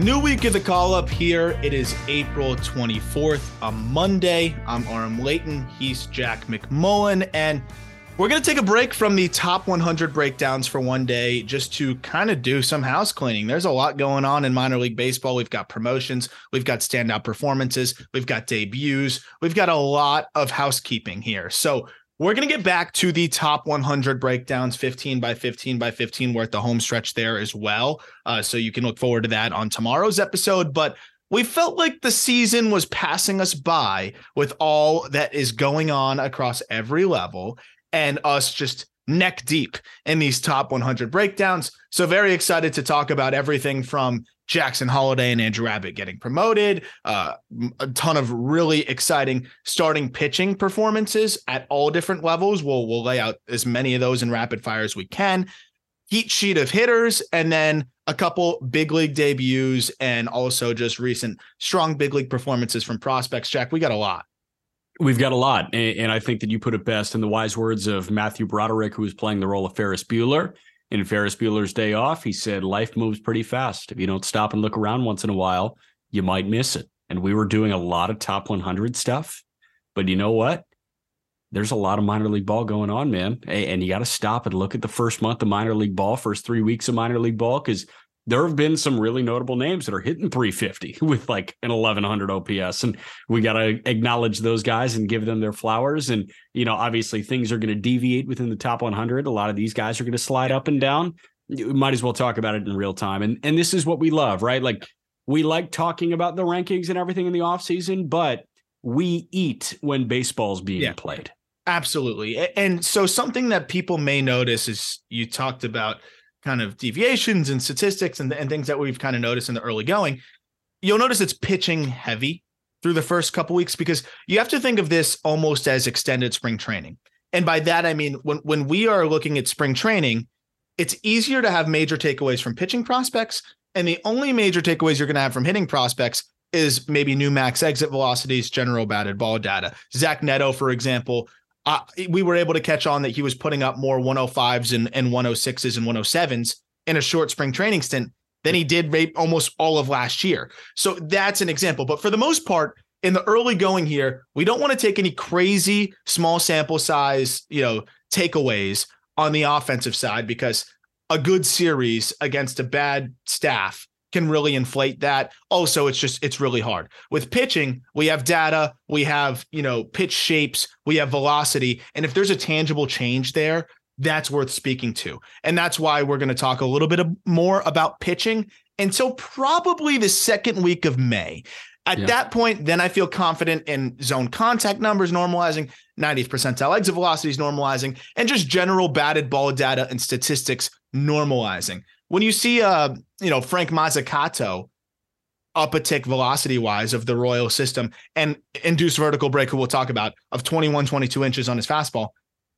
New week of the call up here. It is April 24th, a Monday. I'm Aram Layton. He's Jack McMullen. And we're going to take a break from the top 100 breakdowns for one day just to kind of do some house cleaning. There's a lot going on in minor league baseball. We've got promotions, we've got standout performances, we've got debuts, we've got a lot of housekeeping here. So we're going to get back to the top 100 breakdowns, 15 by 15 by 15. We're at the home stretch there as well. Uh, so you can look forward to that on tomorrow's episode. But we felt like the season was passing us by with all that is going on across every level and us just neck deep in these top 100 breakdowns. So very excited to talk about everything from Jackson Holliday and Andrew Abbott getting promoted, uh, a ton of really exciting starting pitching performances at all different levels. We'll we'll lay out as many of those in rapid fire as we can. Heat sheet of hitters, and then a couple big league debuts, and also just recent strong big league performances from prospects. Jack, we got a lot. We've got a lot. And, I think that you put it best in the wise words of Matthew Broderick, who was playing the role of Ferris Bueller. In Ferris Bueller's Day Off, he said, Life moves pretty fast. If you don't stop and look around once in a while, you might miss it. And we were doing a lot of top 100 stuff. But you know what? There's a lot of minor league ball going on, man. And you got to stop and look at the first month of minor league ball, first three weeks of minor league ball, because there have been some really notable names that are hitting 350 with like an 1100 OPS. And we got to acknowledge those guys and give them their flowers. And, you know, obviously things are going to deviate within the top 100. A lot of these guys are going to slide up and down. You might as well talk about it in real time. And, and this is what we love, right? Like we like talking about the rankings and everything in the offseason, but we eat when baseball's being Yeah. played. Absolutely. And so something that people may notice is you talked about kind of deviations and statistics and, and things that we've kind of noticed in the early going. You'll notice it's pitching heavy through the first couple weeks because you have to think of this almost as extended spring training. And by that I mean when when we are looking at spring training, it's easier to have major takeaways from pitching prospects and the only major takeaways you're going to have from hitting prospects is maybe new max exit velocities, general batted ball data. Zach Neto, for example, uh, we were able to catch on that he was putting up more 105s and, and 106s and 107s in a short spring training stint than he did almost all of last year. So that's an example. But for the most part, in the early going here, we don't want to take any crazy small sample size, you know, takeaways on the offensive side because a good series against a bad staff can really inflate that. Oh, also, it's just it's really hard. With pitching, we have data, we have, you know, pitch shapes, we have velocity, and if there's a tangible change there, that's worth speaking to. And that's why we're going to talk a little bit more about pitching until probably the second week of May. At Yeah. that point, then I feel confident in zone contact numbers normalizing, 90th percentile exit velocities normalizing, and just general batted ball data and statistics normalizing. When you see uh, you know, Frank Mozzicato up a tick velocity wise of the Royal system and induced vertical break, who we'll talk about, of 21, 22 inches on his fastball,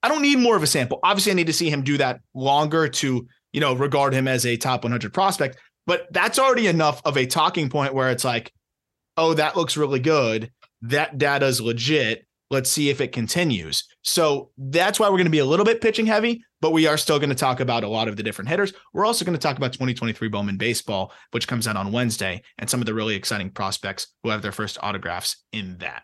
I don't need more of a sample. Obviously, I need to see him do that longer to, you know, regard him as a top 100 prospect. But that's already enough of a talking point where it's like, oh, that looks really good. That data's legit. Let's see if it continues. So that's why we're going to be a little bit pitching heavy, but we are still going to talk about a lot of the different hitters. We're also going to talk about 2023 Bowman Baseball, which comes out on Wednesday, and some of the really exciting prospects who have their first autographs in that.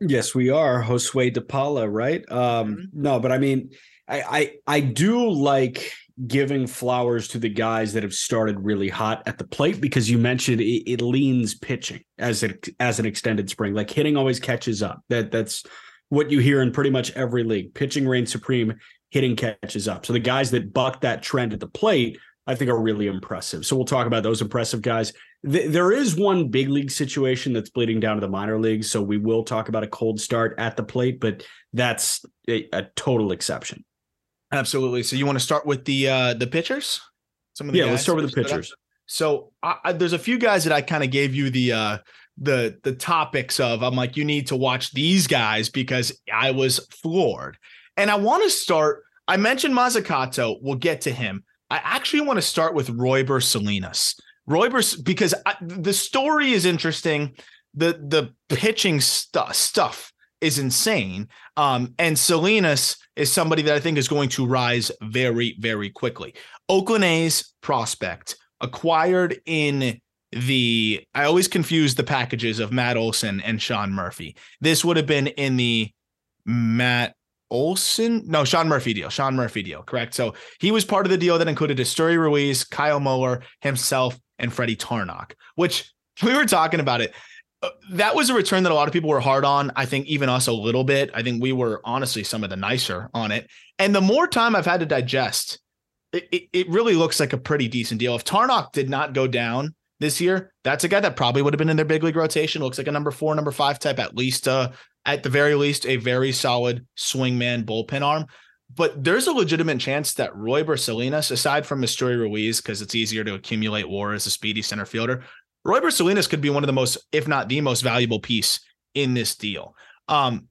Yes, we are Josue De Paula, right? Um, mm-hmm. No, but I mean, I, I I do like giving flowers to the guys that have started really hot at the plate because you mentioned it, it leans pitching as it as an extended spring. Like hitting always catches up. That that's what you hear in pretty much every league. Pitching reigns supreme, hitting catches up. So the guys that buck that trend at the plate, I think are really impressive. So we'll talk about those impressive guys. Th- there is one big league situation that's bleeding down to the minor leagues. So we will talk about a cold start at the plate, but that's a, a total exception. Absolutely. So you want to start with the uh the pitchers? Some of the yeah, let's start with the pitchers. So I, I, there's a few guys that I kind of gave you the uh the the topics of. I'm like, you need to watch these guys because I was floored. And I want to start. I mentioned Mozzicato. We'll get to him. I actually want to start with Royber Salinas. Royber, because I, the story is interesting. The the pitching stuff stuff is insane. Um, and Salinas is somebody that I think is going to rise very, very quickly. Oakland A's prospect acquired in the I always confuse the packages of Matt Olson and Sean Murphy. This would have been in the Matt Olson, no, Sean Murphy deal. Sean Murphy deal, correct. So he was part of the deal that included Esteury Ruiz, Kyle Muller, himself, and Freddie Tarnok, which we were talking about it. Uh, that was a return that a lot of people were hard on. I think even us a little bit. I think we were honestly some of the nicer on it. And the more time I've had to digest, it, it, it really looks like a pretty decent deal. If Tarnok did not go down this year, that's a guy that probably would have been in their big league rotation. Looks like a number four, number five type, at least, uh, at the very least, a very solid swingman bullpen arm. But there's a legitimate chance that Roy Salinas, aside from Esteury Ruiz, because it's easier to accumulate WAR as a speedy center fielder, Roy Salinas could be one of the most, if not the most valuable piece in this deal. Um,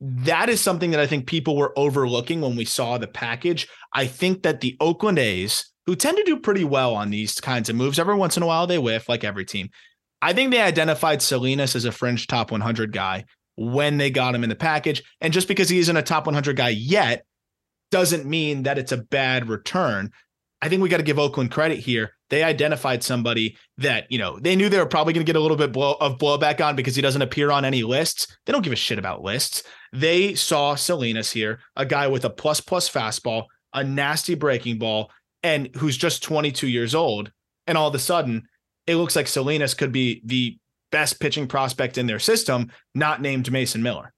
that is something that I think people were overlooking when we saw the package. I think that the Oakland A's, who tend to do pretty well on these kinds of moves, every once in a while they whiff, like every team. I think they identified Salinas as a fringe top 100 guy when they got him in the package. And just because he isn't a top 100 guy yet doesn't mean that it's a bad return. I think we got to give Oakland credit here. They identified somebody that, you know, they knew they were probably going to get a little bit blow, of blowback on because he doesn't appear on any lists. They don't give a shit about lists. They saw Salinas here, a guy with a plus plus fastball, a nasty breaking ball, and who's just 22 years old. And all of a sudden, it looks like Salinas could be the best pitching prospect in their system, not named Mason Miller.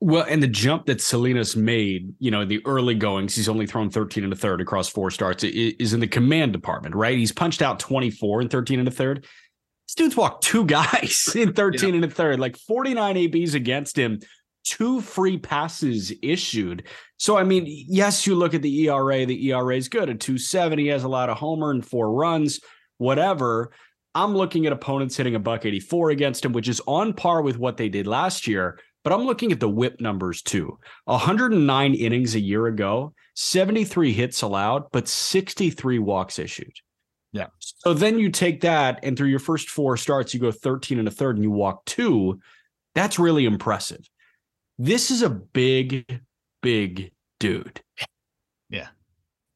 Well, and the jump that Salinas made, you know, the early goings, he's only thrown 13 and a third across four starts, is in the command department, right? He's punched out 24 and 13 and a third. This dude's walked two guys in 13 yeah. and a third, like 49 ABs against him, two free passes issued. So, I mean, yes, you look at the ERA, the ERA is good at 270. He has a lot of homer and four runs, whatever. I'm looking at opponents hitting a buck 84 against him, which is on par with what they did last year. But I'm looking at the whip numbers too 109 innings a year ago, 73 hits allowed, but 63 walks issued. Yeah. So then you take that, and through your first four starts, you go 13 and a third and you walk two. That's really impressive. This is a big, big dude. Yeah.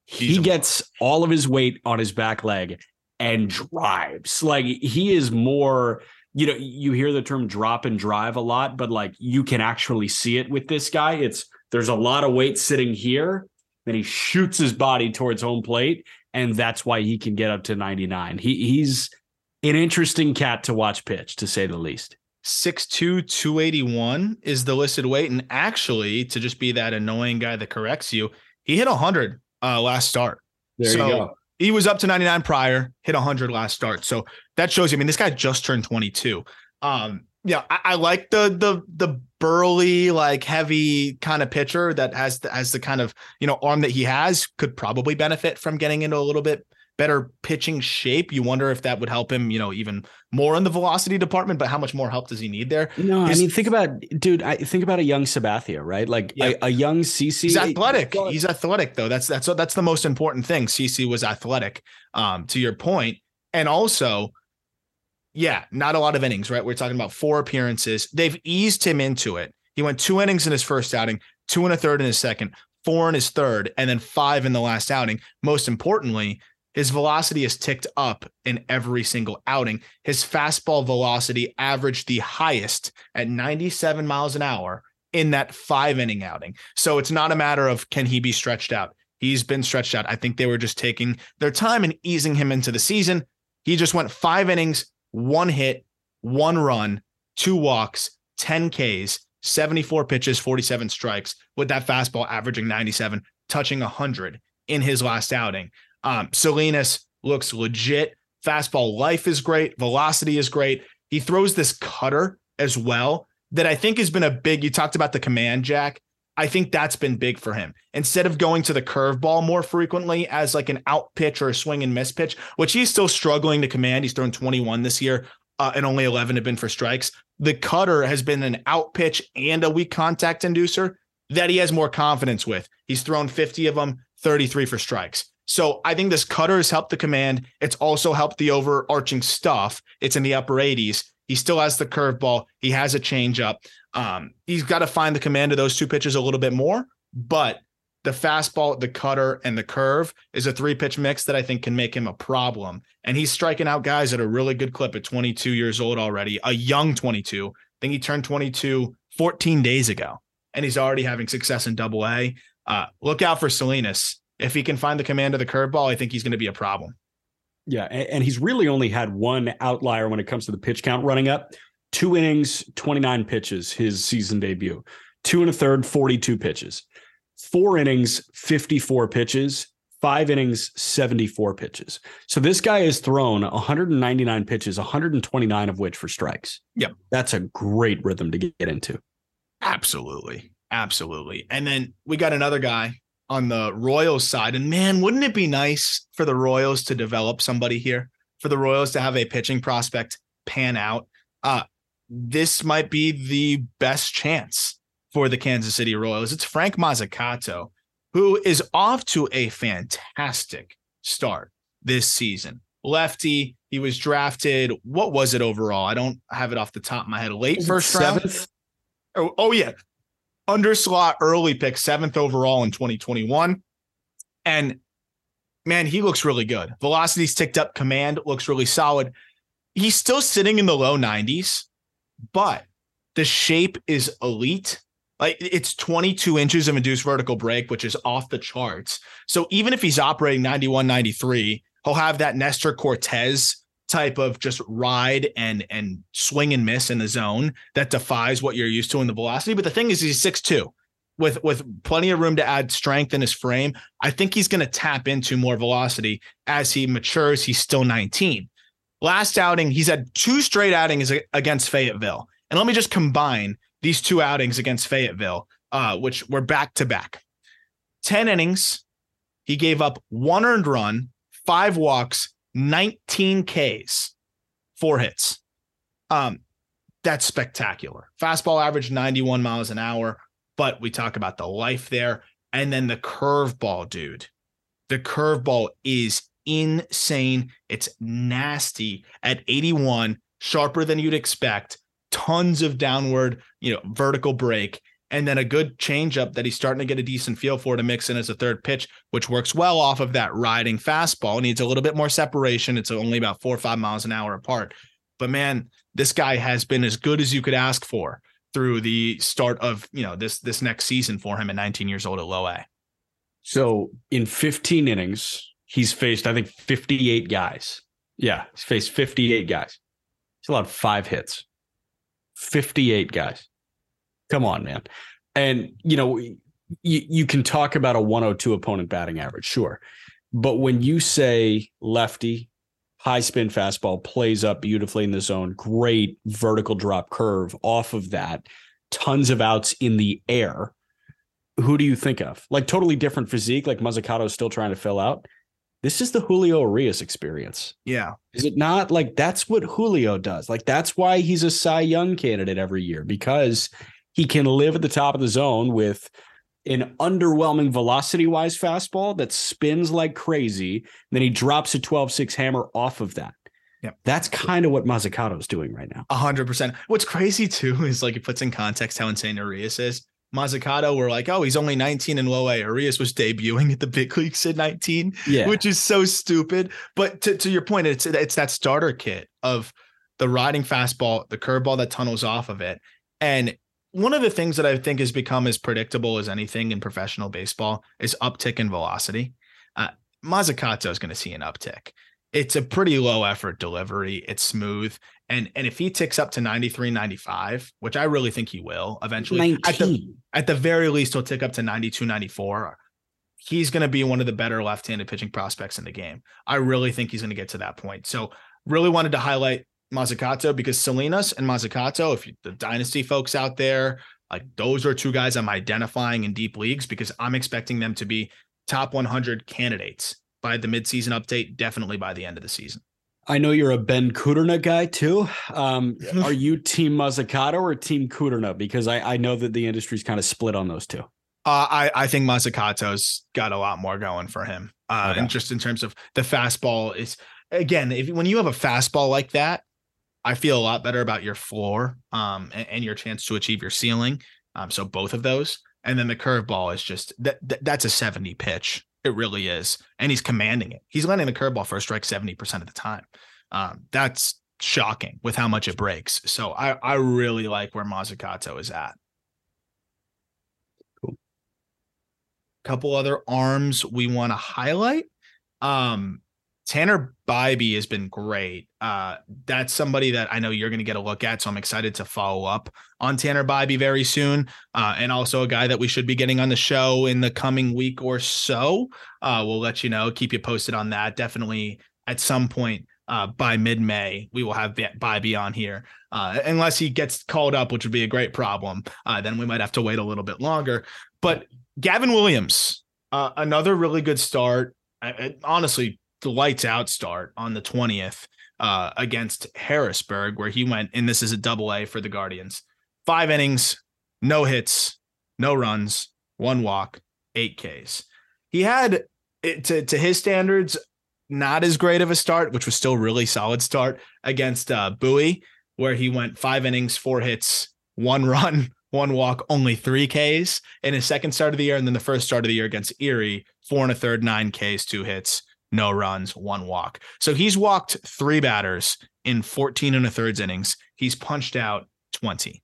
He's he gets all of his weight on his back leg and drives. Like he is more you know, you hear the term drop and drive a lot, but like you can actually see it with this guy. It's there's a lot of weight sitting here, then he shoots his body towards home plate, and that's why he can get up to 99. He he's an interesting cat to watch pitch, to say the least. 6'2, 281 is the listed weight. And actually, to just be that annoying guy that corrects you, he hit 100 uh, last start. There so, you go he was up to 99 prior, hit 100 last start. So that shows you. I mean, this guy just turned 22. Um, yeah, I, I, like the the the burly, like heavy kind of pitcher that has the, has the kind of you know arm that he has. Could probably benefit from getting into a little bit better pitching shape. You wonder if that would help him, you know, even more in the velocity department. But how much more help does he need there? No, His- I mean, think about, dude. I think about a young Sabathia, right? Like Yeah. a, a young CC. He's athletic. He's athletic though. That's that's that's the most important thing. CC was athletic. Um, to your point, and also, yeah, not a lot of innings. Right, we're talking about four appearances. They've eased him into it. He went two innings in his first outing, two and a third in his second, four in his third, and then five in the last outing. Most importantly, his velocity has ticked up in every single outing. His fastball velocity averaged the highest at 97 miles an hour in that five inning outing. So it's not a matter of can he be stretched out. He's been stretched out. I think they were just taking their time and easing him into the season. He just went five innings, one hit, one run, two walks, 10 Ks, 74 pitches, 47 strikes, with that fastball averaging 97, touching 100 in his last outing. Um, Salinas looks legit. Fastball life is great. Velocity is great. He throws this cutter as well that I think has been a big. You talked about the command, Jack. I think that's been big for him. Instead of going to the curveball more frequently as like an out pitch or a swing and miss pitch, which he's still struggling to command. He's thrown 21 this year, uh, and only 11 have been for strikes. The cutter has been an out pitch and a weak contact inducer that he has more confidence with. He's thrown 50 of them, 33 for strikes. So I think this cutter has helped the command. It's also helped the overarching stuff. It's in the upper 80s. He still has the curveball. He has a changeup. Um, he's got to find the command of those two pitches a little bit more, but the fastball, the cutter, and the curve is a three pitch mix that I think can make him a problem. And he's striking out guys at a really good clip at 22 years old already, a young 22. I think he turned 22 14 days ago, and he's already having success in double A. Uh, look out for Salinas. If he can find the command of the curveball, I think he's going to be a problem. Yeah, and, he's really only had one outlier when it comes to the pitch count running up. Two innings, 29 pitches, his season debut. Two and a third, 42 pitches. Four innings, 54 pitches. Five innings, 74 pitches. So this guy has thrown 199 pitches, 129 of which for strikes. Yep. That's a great rhythm to get into. Absolutely. Absolutely. And then we got another guy on the Royals side. And man, wouldn't it be nice for the Royals to develop somebody here? For the Royals to have a pitching prospect pan out? Uh, this might be the best chance for the Kansas City Royals. It's Frank Mozzicato, who is off to a fantastic start this season. Lefty, he was drafted. What was it overall? I don't have it off the top of my head. Late first round. Seventh? Oh, oh yeah. Underslot early pick, seventh overall in 2021. And man, he looks really good. Velocity's ticked up, command looks really solid. He's still sitting in the low 90s, but the shape is elite. Like it's 22 inches of induced vertical break, which is off the charts. So even if he's operating 91, 93, he'll have that Nestor Cortes type of just ride and and swing and miss in the zone that defies what you're used to in the velocity. But the thing is, he's 6'2 with with plenty of room to add strength in his frame. I think he's going to tap into more velocity as he matures. He's still 19. Last outing, he's had two straight outings against Fayetteville. And let me just combine these two outings against Fayetteville, uh, which were back to back. 10 innings. He gave up one earned run, five walks, 19 Ks, four hits. Um, that's spectacular. Fastball average 91 miles an hour, but we talk about the life there. And then the curveball, dude. The curveball is insane. It's nasty at 81, sharper than you'd expect. Tons of downward, you know, vertical break, and then a good changeup that he's starting to get a decent feel for to mix in as a third pitch, which works well off of that riding fastball. Needs a little bit more separation. It's only about four or five miles an hour apart. But man, this guy has been as good as you could ask for through the start of you know this this next season for him at 19 years old at low A. So in 15 innings, he's faced, I think, 58 guys. Yeah, he's faced 58 guys. He's allowed five hits. 58 guys. Come on, man. And, you know, you, you can talk about a 102 opponent batting average, sure. But when you say lefty, high spin fastball plays up beautifully in the zone, great vertical drop curve off of that, tons of outs in the air. Who do you think of? Like totally different physique, like Mozzicato is still trying to fill out. this is the Julio Urias experience. Yeah. Is it not? Like that's what Julio does. Like that's why he's a Cy Young candidate every year because he can live at the top of the zone with an underwhelming velocity wise fastball that spins like crazy. Then he drops a 12 6 hammer off of that. Yep. That's kind of what Mozzicato is doing right now. A hundred percent. What's crazy too is like it puts in context how insane Urias is. Mozzicato were like, oh, he's only 19 in low A. Urias was debuting at the big leagues at 19, Yeah. which is so stupid. But to, to your point, it's it's that starter kit of the riding fastball, the curveball that tunnels off of it. And one of the things that I think has become as predictable as anything in professional baseball is uptick in velocity. Uh, Mozzicato is going to see an uptick. It's a pretty low effort delivery. It's smooth. And and if he ticks up to 93, 95, which I really think he will eventually, at the, at the very least, he'll tick up to 92, 94. He's going to be one of the better left handed pitching prospects in the game. I really think he's going to get to that point. So, really wanted to highlight Mozzicato because Salinas and Mozzicato, if you, the dynasty folks out there, like those are two guys I'm identifying in deep leagues because I'm expecting them to be top 100 candidates by the midseason update, definitely by the end of the season. I know you're a Ben Kudrna guy too. Um, are you team Mozzicato or team Kudrna? Because I, I know that the industry's kind of split on those two. Uh, I I think Mozzicato's got a lot more going for him. Uh, Okay. and just in terms of the fastball is again, if when you have a fastball like that, I feel a lot better about your floor um and, and your chance to achieve your ceiling. Um, so both of those, and then the curveball is just that, that that's a 70 pitch. It really is, and he's commanding it. He's landing the curveball for a strike 70 percent of the time. Um, that's shocking with how much it breaks. So I I really like where Mozzicato is at. Cool. Couple other arms we want to highlight. Um, Tanner Bibee has been great. Uh, that's somebody that I know you're going to get a look at, so I'm excited to follow up on Tanner Bibee very soon. Uh, and also a guy that we should be getting on the show in the coming week or so. Uh, we'll let you know, keep you posted on that. Definitely at some point uh, by mid May, we will have Bibee on here. Uh, unless he gets called up, which would be a great problem. Uh, then we might have to wait a little bit longer. But Gavin Williams, another really good start. I, I- honestly, the lights out start on the 20th uh, against Harrisburg, where he went, and this is a double A for the Guardians. Five innings, no hits, no runs, one walk, eight Ks. He had, to, to his standards, not as great of a start, which was still really solid start against uh, Bowie, where he went five innings, four hits, one run, one walk, only three Ks in his second start of the year. And then the first start of the year against Erie, four and a third, nine Ks, two hits, no runs, one walk. So he's walked three batters in 14 and a thirds innings. He's punched out 20.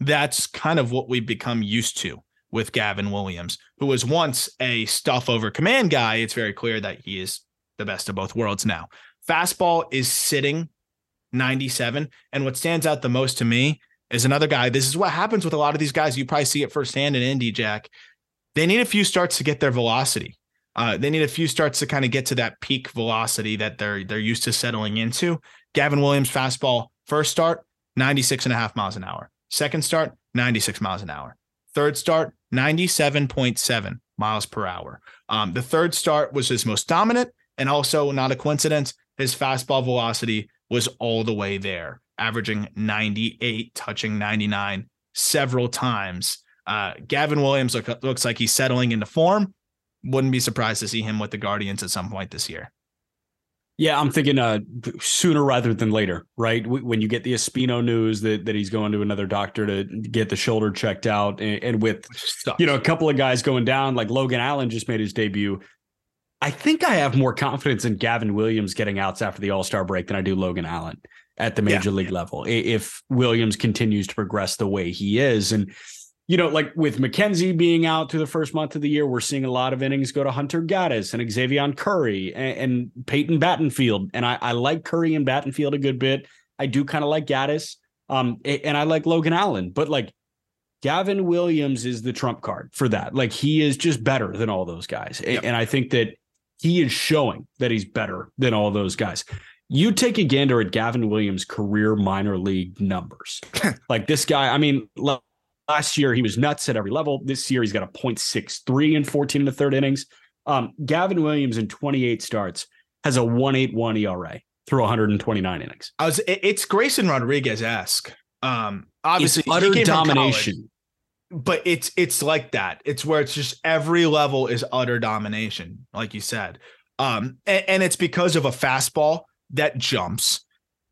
That's kind of what we've become used to with Gavin Williams, who was once a stuff over command guy. It's very clear that he is the best of both worlds now. Fastball is sitting 97. And what stands out the most to me is another guy. This is what happens with a lot of these guys. You probably see it firsthand in Indy, Jack. They need a few starts to get their velocity. Uh, they need a few starts to kind of get to that peak velocity that they're they're used to settling into. Gavin Williams fastball first start 96 and a half miles an hour. Second start 96 miles an hour. Third start 97.7 miles per hour. Um, the third start was his most dominant and also not a coincidence. His fastball velocity was all the way there, averaging 98, touching 99 several times. Uh, Gavin Williams look, looks like he's settling into form. Wouldn't be surprised to see him with the Guardians at some point this year. Yeah, I'm thinking uh, sooner rather than later, right? When you get the Espino news that that he's going to another doctor to get the shoulder checked out, and, and with you know a couple of guys going down, like Logan Allen just made his debut. I think I have more confidence in Gavin Williams getting outs after the All Star break than I do Logan Allen at the major league level. If Williams continues to progress the way he is, and you know, like with McKenzie being out through the first month of the year, we're seeing a lot of innings go to Hunter Gaddis and Xzavion Curry and, and Peyton Battenfield. And I, I like Curry and Battenfield a good bit. I do kind of like Gaddis. Um, and I like Logan Allen, but like Gavin Williams is the trump card for that. Like he is just better than all those guys. Yep. And I think that he is showing that he's better than all those guys. You take a gander at Gavin Williams' career minor league numbers. like this guy, I mean, last year he was nuts at every level. This year he's got a 0.63 in 14 and a third innings, Um, Gavin Williams in 28 starts has a 181 ERA through 129 innings. I was it's Grayson Rodriguez esque. Um, obviously, it's utter domination. but it's it's like that. It's where it's just every level is utter domination, like you said. Um, and, and it's because of a fastball that jumps,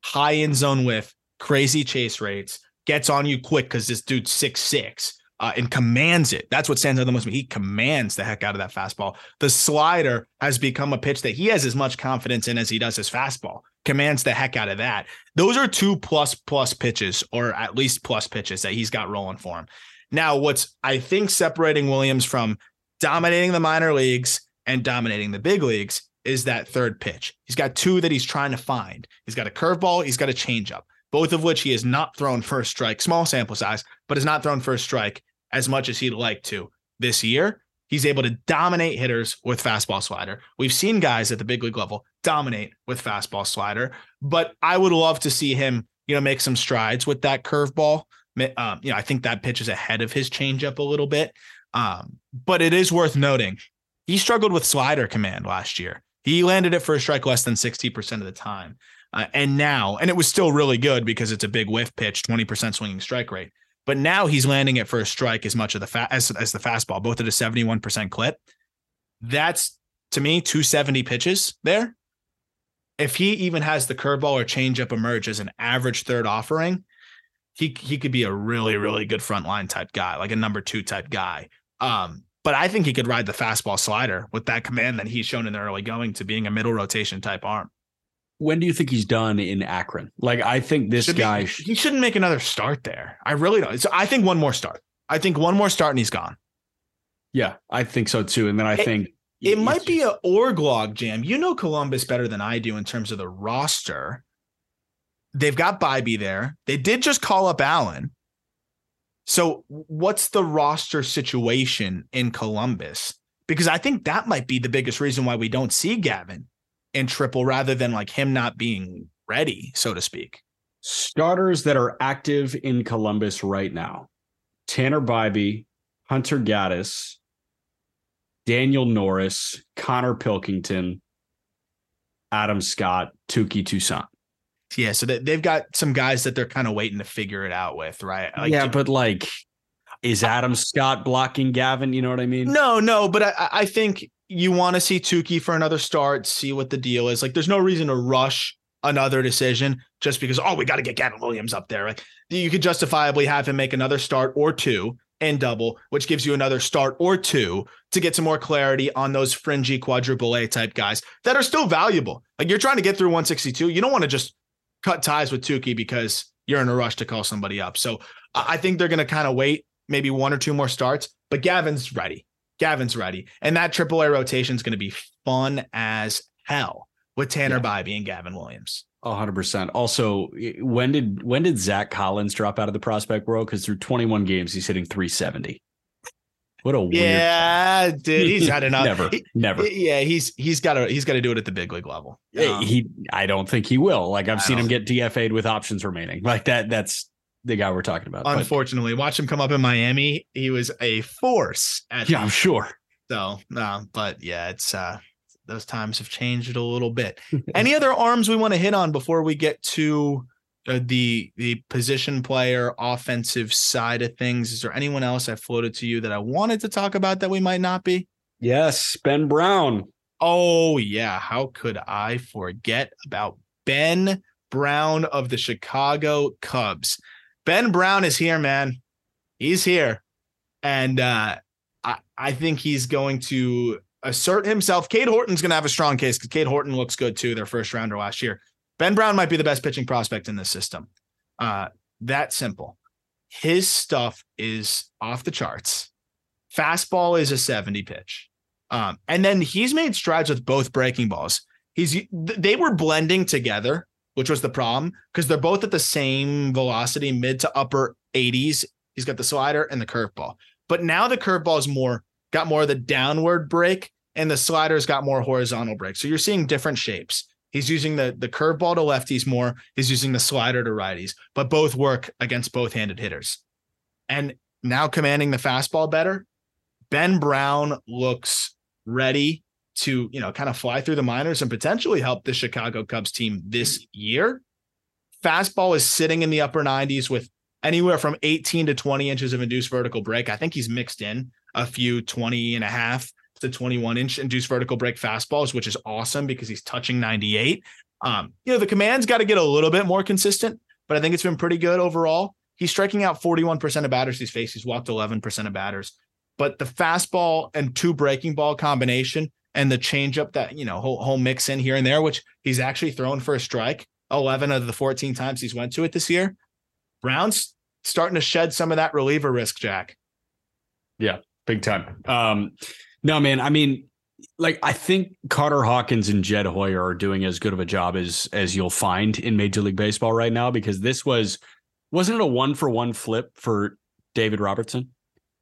high in zone with crazy chase rates, gets on you quick because this dude's six six. Uh, and commands it. That's what stands out the most. He commands the heck out of that fastball. The slider has become a pitch that he has as much confidence in as he does his fastball. Commands the heck out of that. Those are two plus plus pitches, or at least plus pitches that he's got rolling for him. Now, what's I think separating Williams from dominating the minor leagues and dominating the big leagues is that third pitch. He's got two that he's trying to find. He's got a curveball, he's got a changeup both of which he has not thrown first strike, small sample size, but has not thrown first strike as much as he'd like to this year. He's able to dominate hitters with fastball slider. We've seen guys at the big league level dominate with fastball slider, but I would love to see him, you know, make some strides with that curveball. Um, you know, I think that pitch is ahead of his changeup a little bit. Um, but it is worth noting he struggled with slider command last year. He landed it for a strike less than 60% of the time. Uh, and now, and it was still really good because it's a big whiff pitch, 20% swinging strike rate. But now he's landing it for a strike as much of the fa- as, as the fastball, both at a 71% clip. That's to me 270 pitches there. If he even has the curveball or changeup emerge as an average third offering, he he could be a really really good frontline type guy, like a number two type guy. Um, but I think he could ride the fastball slider with that command that he's shown in the early going to being a middle rotation type arm when do you think he's done in Akron? Like, I think this Should guy be, he shouldn't make another start there. I really don't. So I think one more start. I think one more start and he's gone. Yeah, I think so too. And then I it, think it might be a org log jam. You know Columbus better than I do in terms of the roster. They've got Bibee there. They did just call up Allen. So what's the roster situation in Columbus? Because I think that might be the biggest reason why we don't see Gavin in triple rather than like him not being ready, so to speak. Starters that are active in Columbus right now Tanner Bibee, Hunter Gaddis, Daniel Norris, Konnor Pilkington, Adam Scott, Touki Toussaint. Yeah, so they've got some guys that they're kind of waiting to figure it out with, right? Like, yeah, but like, is Adam Scott blocking Gavin? You know what I mean? No, no, but I, I think you want to see Touki for another start, see what the deal is. Like, there's no reason to rush another decision just because, oh, we got to get Gavin Williams up there. Like, you could justifiably have him make another start or two and double, which gives you another start or two to get some more clarity on those fringy quadruple A type guys that are still valuable. Like, you're trying to get through 162. You don't want to just cut ties with Touki because you're in a rush to call somebody up. So I think they're going to kind of wait maybe one or two more starts, but Gavin's ready. Gavin's ready. And that AAA rotation is going to be fun as hell with Tanner yeah. Bibee and Gavin Williams. hundred percent. Also, when did when did Zach Collins drop out of the prospect world? Because through 21 games, he's hitting 370. What a weird yeah, dude. He's had enough. never, he, never. Yeah, he's he's got to he's got to do it at the big league level. Um, he, I don't think he will. Like I've I seen him get DFA'd with options remaining. Like that. That's the guy we're talking about. Unfortunately, but, watch him come up in Miami. He was a force. yeah, I'm sure. So, uh, but yeah, it's uh, those times have changed a little bit. Any other arms we want to hit on before we get to uh, the the position player offensive side of things? Is there anyone else I floated to you that I wanted to talk about that we might not be? Yes, Ben Brown. Oh yeah, how could I forget about Ben Brown of the Chicago Cubs? Ben Brown is here, man. He's here. And uh, I, I think he's going to assert himself. Cade Horton's going to have a strong case because Cade Horton looks good too, their first rounder last year. Ben Brown might be the best pitching prospect in this system. Uh, that simple. His stuff is off the charts. Fastball is a 70 pitch. Um, and then he's made strides with both breaking balls. He's they were blending together which was the problem because they're both at the same velocity, mid to upper 80s. He's got the slider and the curveball. But now the curveball is more got more of the downward break and the slider's got more horizontal break. So you're seeing different shapes. He's using the the curveball to lefties more. He's using the slider to righties, but both work against both-handed hitters. And now commanding the fastball better. Ben Brown looks ready to, you know, kind of fly through the minors and potentially help the Chicago Cubs team this year. Fastball is sitting in the upper 90s with anywhere from 18 to 20 inches of induced vertical break. I think he's mixed in a few 20 and a half to 21 inch induced vertical break fastballs, which is awesome because he's touching 98. Um, you know, the command's got to get a little bit more consistent, but I think it's been pretty good overall. He's striking out 41% of batters he's faced. He's walked 11% of batters. But the fastball and two breaking ball combination and the changeup that, you know, whole, mix in here and there, which he's actually thrown for a strike 11 of the 14 times he's went to it this year. Brown's starting to shed some of that reliever risk, Jack. Yeah, big time. Um, no, man, I mean, like I think Carter Hawkins and Jed Hoyer are doing as good of a job as as you'll find in Major League Baseball right now because this was wasn't it a one for one flip for David Robertson?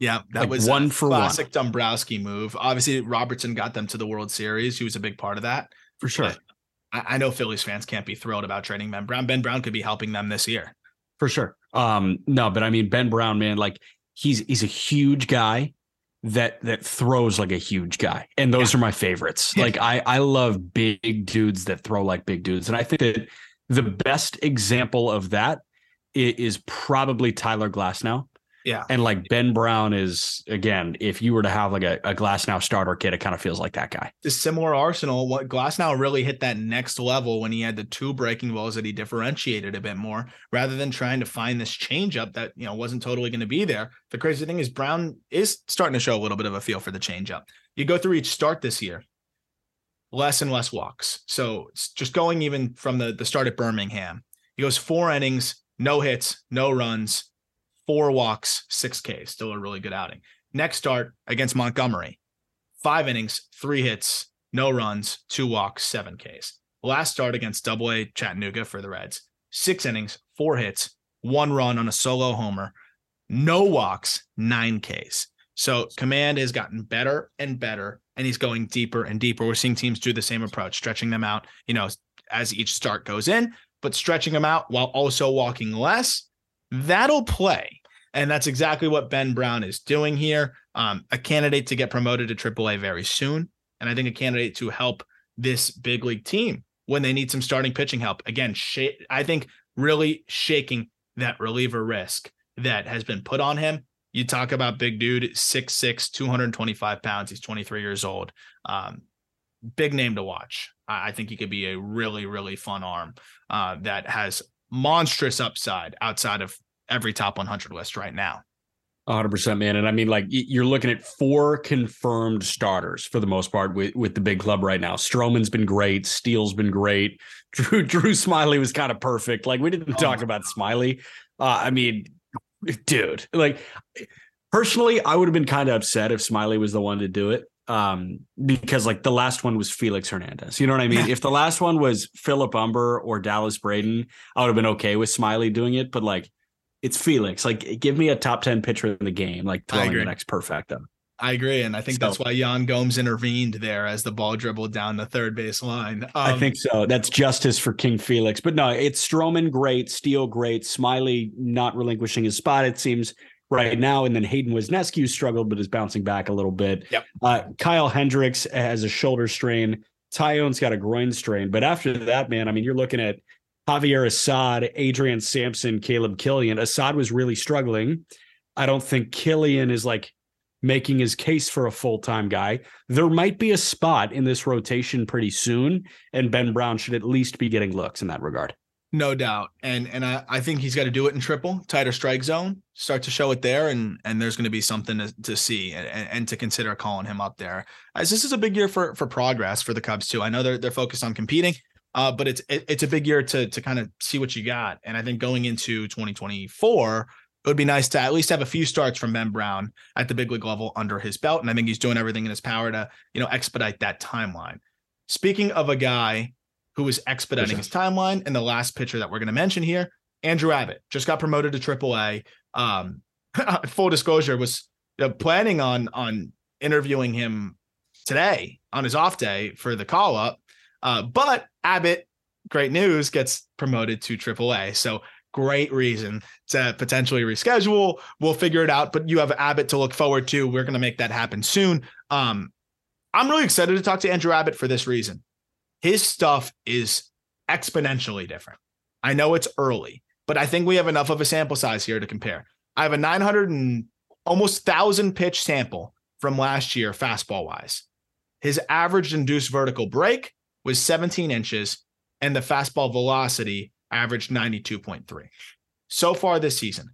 Yeah, that like was one for classic one. Dombrowski move. Obviously, Robertson got them to the World Series. He was a big part of that for sure. I, I know Phillies fans can't be thrilled about trading Ben Brown. Ben Brown could be helping them this year for sure. Um, no, but I mean Ben Brown, man, like he's he's a huge guy that that throws like a huge guy and those yeah. are my favorites like i i love big dudes that throw like big dudes and i think that the best example of that is probably tyler glasnow yeah. And like Ben Brown is again, if you were to have like a, a Glasnow starter kit, it kind of feels like that guy. The similar arsenal. What Glasnow really hit that next level when he had the two breaking balls that he differentiated a bit more, rather than trying to find this changeup that you know wasn't totally going to be there. The crazy thing is Brown is starting to show a little bit of a feel for the changeup. You go through each start this year, less and less walks. So just going even from the the start at Birmingham, he goes four innings, no hits, no runs four walks, six Ks. Still a really good outing. Next start against Montgomery, five innings, three hits, no runs, two walks, seven Ks. Last start against Double A Chattanooga for the Reds, six innings, four hits, one run on a solo homer, no walks, nine Ks. So command has gotten better and better, and he's going deeper and deeper. We're seeing teams do the same approach, stretching them out, you know, as each start goes in, but stretching them out while also walking less that'll play. And that's exactly what Ben Brown is doing here. Um, a candidate to get promoted to AAA very soon. And I think a candidate to help this big league team when they need some starting pitching help. Again, sh- I think really shaking that reliever risk that has been put on him. You talk about big dude, 6'6, 225 pounds. He's 23 years old. Um, big name to watch. I think he could be a really, really fun arm uh, that has monstrous upside outside of every top 100 list right now. 100% man. And i mean like you're looking at four confirmed starters for the most part with, with the big club right now. Stroman's been great. Steele's been great. Drew drew Smyly was kind of perfect. Like we didn't oh talk about Smyly. Uh, i mean dude like personally i would have been kind of upset if Smyly was the one to do it um, because like the last one was Felix Hernandez. You know what I mean? if the last one was Philip Humber or Dallas Braden, I would have been okay with Smyly doing it. But like, it's Felix. Like, give me a top ten pitcher in the game, like throwing the next perfecto. I agree, and I think so, that's why Yan Gomes intervened there as the ball dribbled down the third base line. Um, I think so. That's justice for King Felix. But no, it's Stroman great, Steele great, Smyly not relinquishing his spot. It seems right now. And then Hayden Wesneski struggled, but is bouncing back a little bit. Yep. Uh, Kyle Hendricks has a shoulder strain. Taillon's got a groin strain. But after that, man, I mean, you're looking at Javier Assad, Adrian Sampson, Caleb Killian. Assad was really struggling. I don't think Killian is like making his case for a full time guy. There might be a spot in this rotation pretty soon, and Ben Brown should at least be getting looks in that regard. No doubt. And and I, I think he's got to do it in triple, tighter strike zone, start to show it there. And and there's going to be something to, to see and, and to consider calling him up there. As this is a big year for for progress for the Cubs too. I know they're they're focused on competing, uh, but it's it, it's a big year to to kind of see what you got. And I think going into 2024, it would be nice to at least have a few starts from Ben Brown at the big league level under his belt. And I think he's doing everything in his power to, you know, expedite that timeline. Speaking of a guy who was expediting his timeline. And the last pitcher that we're going to mention here, Andrew Abbott, just got promoted to AAA. Um, full disclosure, was uh, planning on on interviewing him today on his off day for the call up. Uh, but Abbott, great news, gets promoted to AAA. So great reason to potentially reschedule. We'll figure it out, but you have Abbott to look forward to. We're going to make that happen soon. Um, I'm really excited to talk to Andrew Abbott for this reason. His stuff is exponentially different. I know it's early, but I think we have enough of a sample size here to compare. I have a 900 and almost 1,000 pitch sample from last year, fastball wise. His average induced vertical break was 17 inches, and the fastball velocity averaged 92.3. So far this season,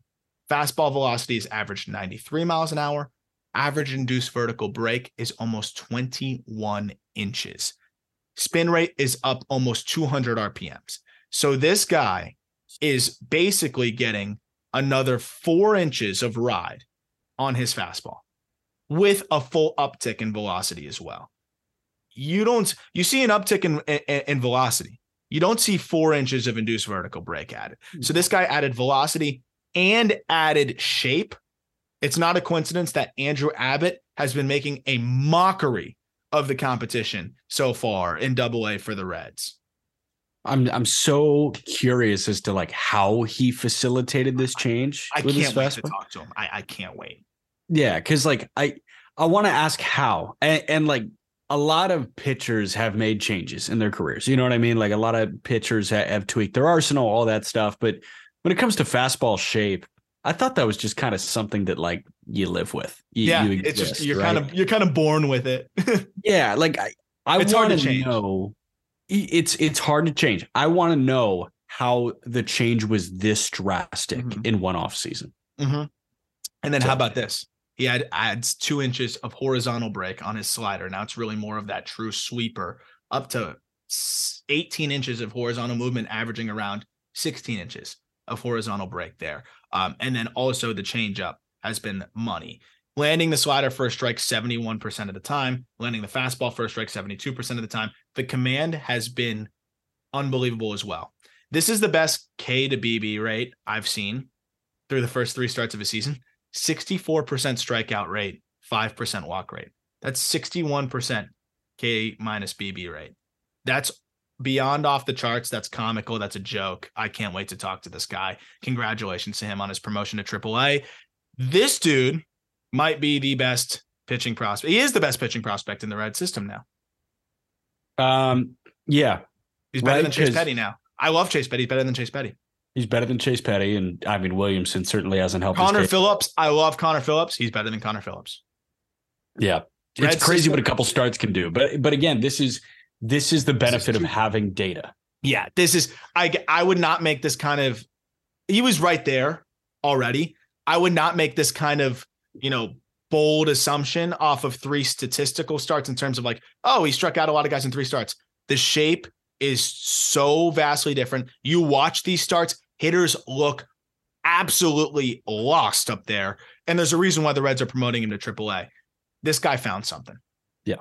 fastball velocity is averaged 93 miles an hour. Average induced vertical break is almost 21 inches. Spin rate is up almost 200 RPMs. So this guy is basically getting another four inches of ride on his fastball with a full uptick in velocity as well. You don't, you see an uptick in, in, in velocity. You don't see four inches of induced vertical break added. Hmm. So this guy added velocity and added shape. It's not a coincidence that Andrew Abbott has been making a mockery of the competition so far in double A for the Reds. I'm I'm so curious as to like how he facilitated this change. I can't wait to talk to him. I, I can't wait. Yeah, because like I I want to ask how and, and like a lot of pitchers have made changes in their careers. You know what I mean? Like a lot of pitchers have, have tweaked their arsenal, all that stuff. But when it comes to fastball shape, I thought that was just kind of something that like you live with. You, yeah, you exist, it's just you're right? kind of you're kind of born with it. yeah, like I I want to know. It's it's hard to change. I want to know how the change was this drastic mm-hmm. in one off season. Mm-hmm. And then so, how about this? He had, adds two inches of horizontal break on his slider. Now it's really more of that true sweeper, up to 18 inches of horizontal movement, averaging around 16 inches of horizontal break there. Um, and then also the changeup has been money. Landing the slider first strike 71% of the time, landing the fastball first strike 72% of the time. The command has been unbelievable as well. This is the best K to BB rate I've seen through the first three starts of a season. 64% strikeout rate, 5% walk rate. That's 61% K minus BB rate. That's beyond off the charts. That's comical. That's a joke. I can't wait to talk to this guy. Congratulations to him on his promotion to AAA. This dude might be the best pitching prospect. He is the best pitching prospect in the red system now. Um, yeah, he's better right? than Chase Petty now. I love Chase Petty. He's better than Chase Petty. He's better than Chase Petty, and I mean Williamson certainly hasn't helped. Connor Phillips, I love Connor Phillips. He's better than Connor Phillips. Yeah, Red it's crazy system. what a couple starts can do. But but again, this is this is the benefit is of having data. Yeah, this is I I would not make this kind of. He was right there already. I would not make this kind of you know bold assumption off of three statistical starts in terms of like, oh, he struck out a lot of guys in three starts. The shape is so vastly different. You watch these starts, hitters look absolutely lost up there. And there's a reason why the Reds are promoting him to AAA. This guy found something. Yeah.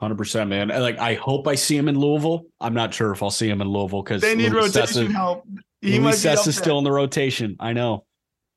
100% man. Like I hope I see him in Louisville. I'm not sure if I'll see him in Louisville cuz They need Luis rotation Cessa, help. He Luis might is still in the rotation. I know.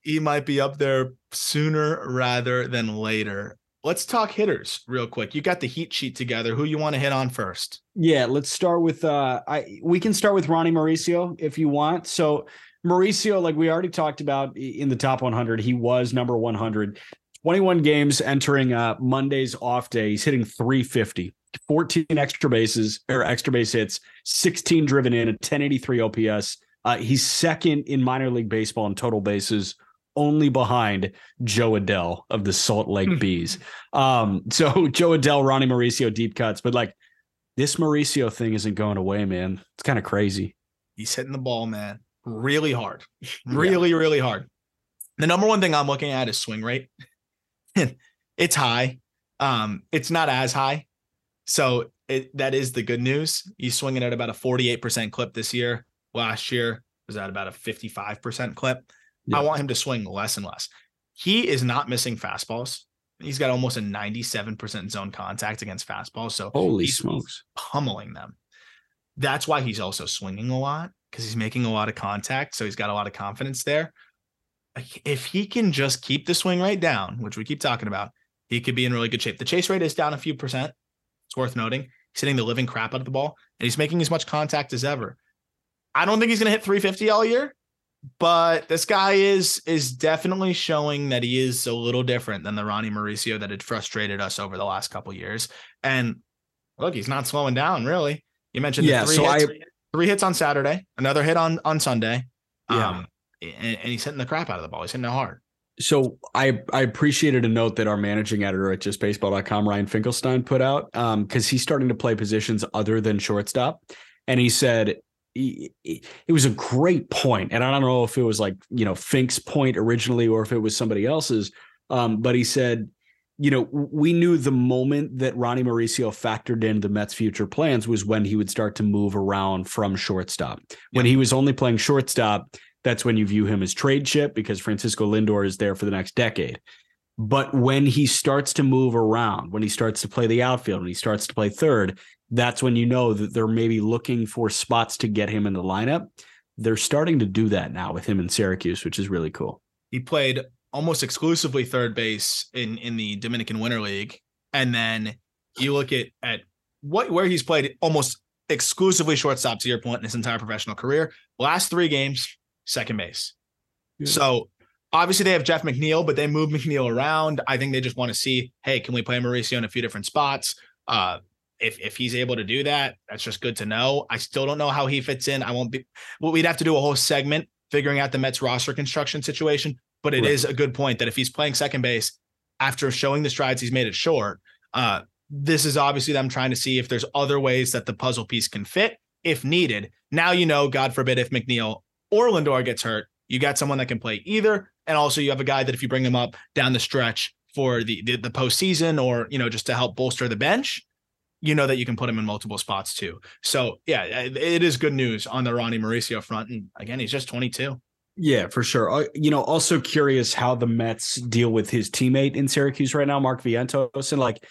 He might be up there sooner rather than later. Let's talk hitters real quick. You got the heat sheet together. Who you want to hit on first? Yeah, let's start with uh I we can start with Ronny Mauricio if you want. So Mauricio, like we already talked about in the top 100, he was number 100. 21 games entering uh Monday's off day. He's hitting 350, 14 extra bases or extra base hits, 16 driven in, a 1083 OPS. Uh, he's second in minor league baseball in total bases only behind Jo Adell of the Salt Lake hmm. Bees. Um, so Jo Adell, Ronny Mauricio, deep cuts, but like this Mauricio thing isn't going away, man. It's kind of crazy. He's hitting the ball, man, really hard, really, yeah. really hard. The number one thing I'm looking at is swing rate. it's high. Um, it's not as high. So it, that is the good news. He's swinging at about a 48% clip this year. Last year was at about a 55% clip. Yeah. I want him to swing less and less. He is not missing fastballs. He's got almost a 97% zone contact against fastballs. So holy smokes, pummeling them. That's why he's also swinging a lot because he's making a lot of contact. So he's got a lot of confidence there. If he can just keep the swing rate down, which we keep talking about, he could be in really good shape. The chase rate is down a few percent. It's worth noting. He's hitting the living crap out of the ball and he's making as much contact as ever. I don't think he's going to hit 350 all year, but this guy is is definitely showing that he is a little different than the Ronny Mauricio that had frustrated us over the last couple years. And look, he's not slowing down really. You mentioned Yeah, three so hits, I- three hits on Saturday, another hit on on Sunday. Yeah. Um, and, and he's hitting the crap out of the ball. He's hitting it hard. So I I appreciated a note that our managing editor at justbaseball.com, Ryan Finkelstein, put out because he's starting to play positions other than shortstop. And he said it was a great point. And I don't know if it was like, you know, Fink's point originally or if it was somebody else's. Um, but he said, you know, we knew the moment that Ronny Mauricio factored in the Mets' future plans was when he would start to move around from shortstop. When he was only playing shortstop, that's when you view him as trade chip because Francisco Lindor is there for the next decade. But when he starts to move around, when he starts to play the outfield, when he starts to play third, that's when you know that they're maybe looking for spots to get him in the lineup. They're starting to do that now with him in Syracuse, which is really cool. He played almost exclusively third base in in the Dominican Winter League, and then you look at at what where he's played almost exclusively shortstop to your point in his entire professional career. Last three games, second base. Yeah. So obviously they have Jeff McNeil, but they move McNeil around. I think they just want to see, hey, can we play Mauricio in a few different spots? Uh, if if he's able to do that, that's just good to know. I still don't know how he fits in. I won't be. Well, we'd have to do a whole segment figuring out the Mets roster construction situation. But it is Right. a good point that if he's playing second base after showing the strides he's made it short, uh, this is obviously them trying to see if there's other ways that the puzzle piece can fit if needed. Now you know, God forbid, if McNeil or Lindor gets hurt, you got someone that can play either, and also you have a guy that if you bring him up down the stretch for the the, the postseason or you know just to help bolster the bench, you know that you can put him in multiple spots too. So yeah, it is good news on the Ronny Mauricio front, and again, he's just 22. Yeah, for sure. Uh, You know, also curious how the Mets deal with his teammate in Syracuse right now, Mark Vientos, and like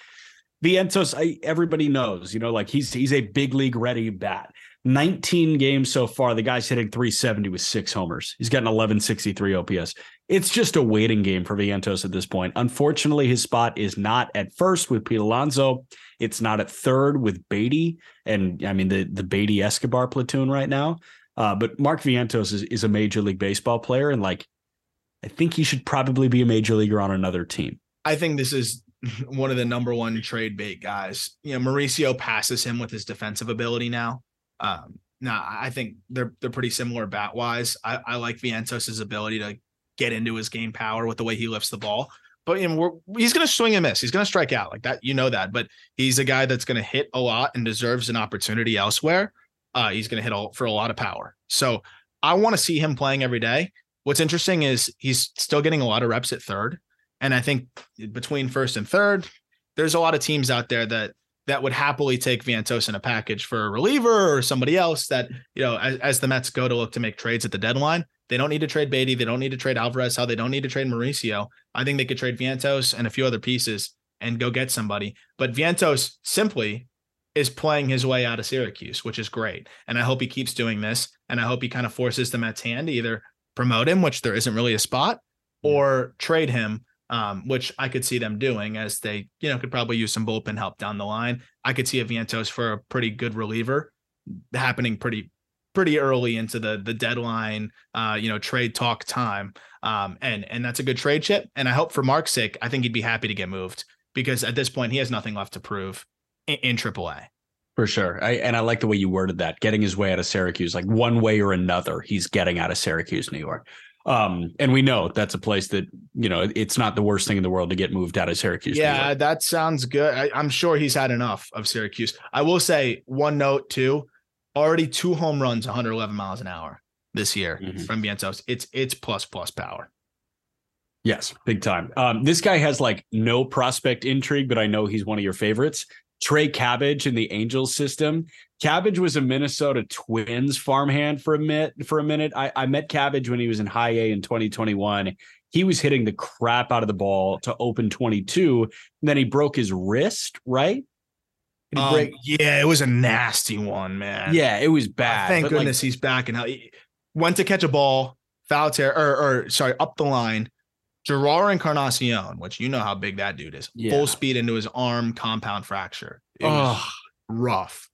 Vientos, I, everybody knows, you know, like he's he's a big league ready bat. 19 games so far, the guy's hitting 370 with six homers. He's got an 1163 OPS. It's just a waiting game for Vientos at this point. Unfortunately, his spot is not at first with Pete Alonso. It's not at third with Baty, and I mean the the Baty Escobar platoon right now. Uh, but Mark Vientos is, is a major league baseball player, and like, I think he should probably be a major leaguer on another team. I think this is one of the number one trade bait guys. You know, Mauricio passes him with his defensive ability now. Um, I think they're they're pretty similar bat wise. I, I like Vientos's ability to get into his game power with the way he lifts the ball. But you know, he's going to swing and miss. He's going to strike out like that. You know that. But he's a guy that's going to hit a lot and deserves an opportunity elsewhere. Uh, he's going to hit all, for a lot of power. So I want to see him playing every day. What's interesting is he's still getting a lot of reps at third. And I think between first and third, there's a lot of teams out there that that would happily take Vientos in a package for a reliever or somebody else that, you know, as, as the Mets go to look to make trades at the deadline, they don't need to trade Baty. They don't need to trade Alvarez. How they don't need to trade Mauricio. I think they could trade Vientos and a few other pieces and go get somebody. But Vientos simply is playing his way out of Syracuse, which is great. And I hope he keeps doing this. And I hope he kind of forces the Mets hand to either promote him, which there isn't really a spot, hmm. or trade him um, which I could see them doing as they, you know, could probably use some bullpen help down the line. I could see a Vientos for a pretty good reliever happening pretty pretty early into the the deadline uh you know trade talk time um and and that's a good trade chip and i hope for mark's sake i think he'd be happy to get moved because at this point he has nothing left to prove in, in AAA. For sure. I, and I like the way you worded that, getting his way out of Syracuse, like one way or another, he's getting out of Syracuse, New York. Um, and we know that's a place that, you know, it's not the worst thing in the world to get moved out of Syracuse. Yeah, York. that sounds good. I, I'm sure he's had enough of Syracuse. I will say one note too. Already two home runs, 111 miles an hour this year Mhm. from Vientos. It's it's plus plus power. Yes, big time. Um, this guy has like no prospect intrigue, but I know he's one of your favorites. Trey Cabbage in the Angels system. Cabbage was a Minnesota Twins farmhand for a minute. For a minute, I, I met Cabbage when he was in High A in 2021. He was hitting the crap out of the ball to open 22. And then he broke his wrist, right? Um, yeah, it was a nasty one, man. yeah, it was Uh, bad. Thank but, like, goodness he's back and he went to catch a ball, foul tear, or, or sorry, up the line. Jerar Encarnacion, which you know how big that dude is, Yeah. full speed into his arm compound fracture. It was oh, rough.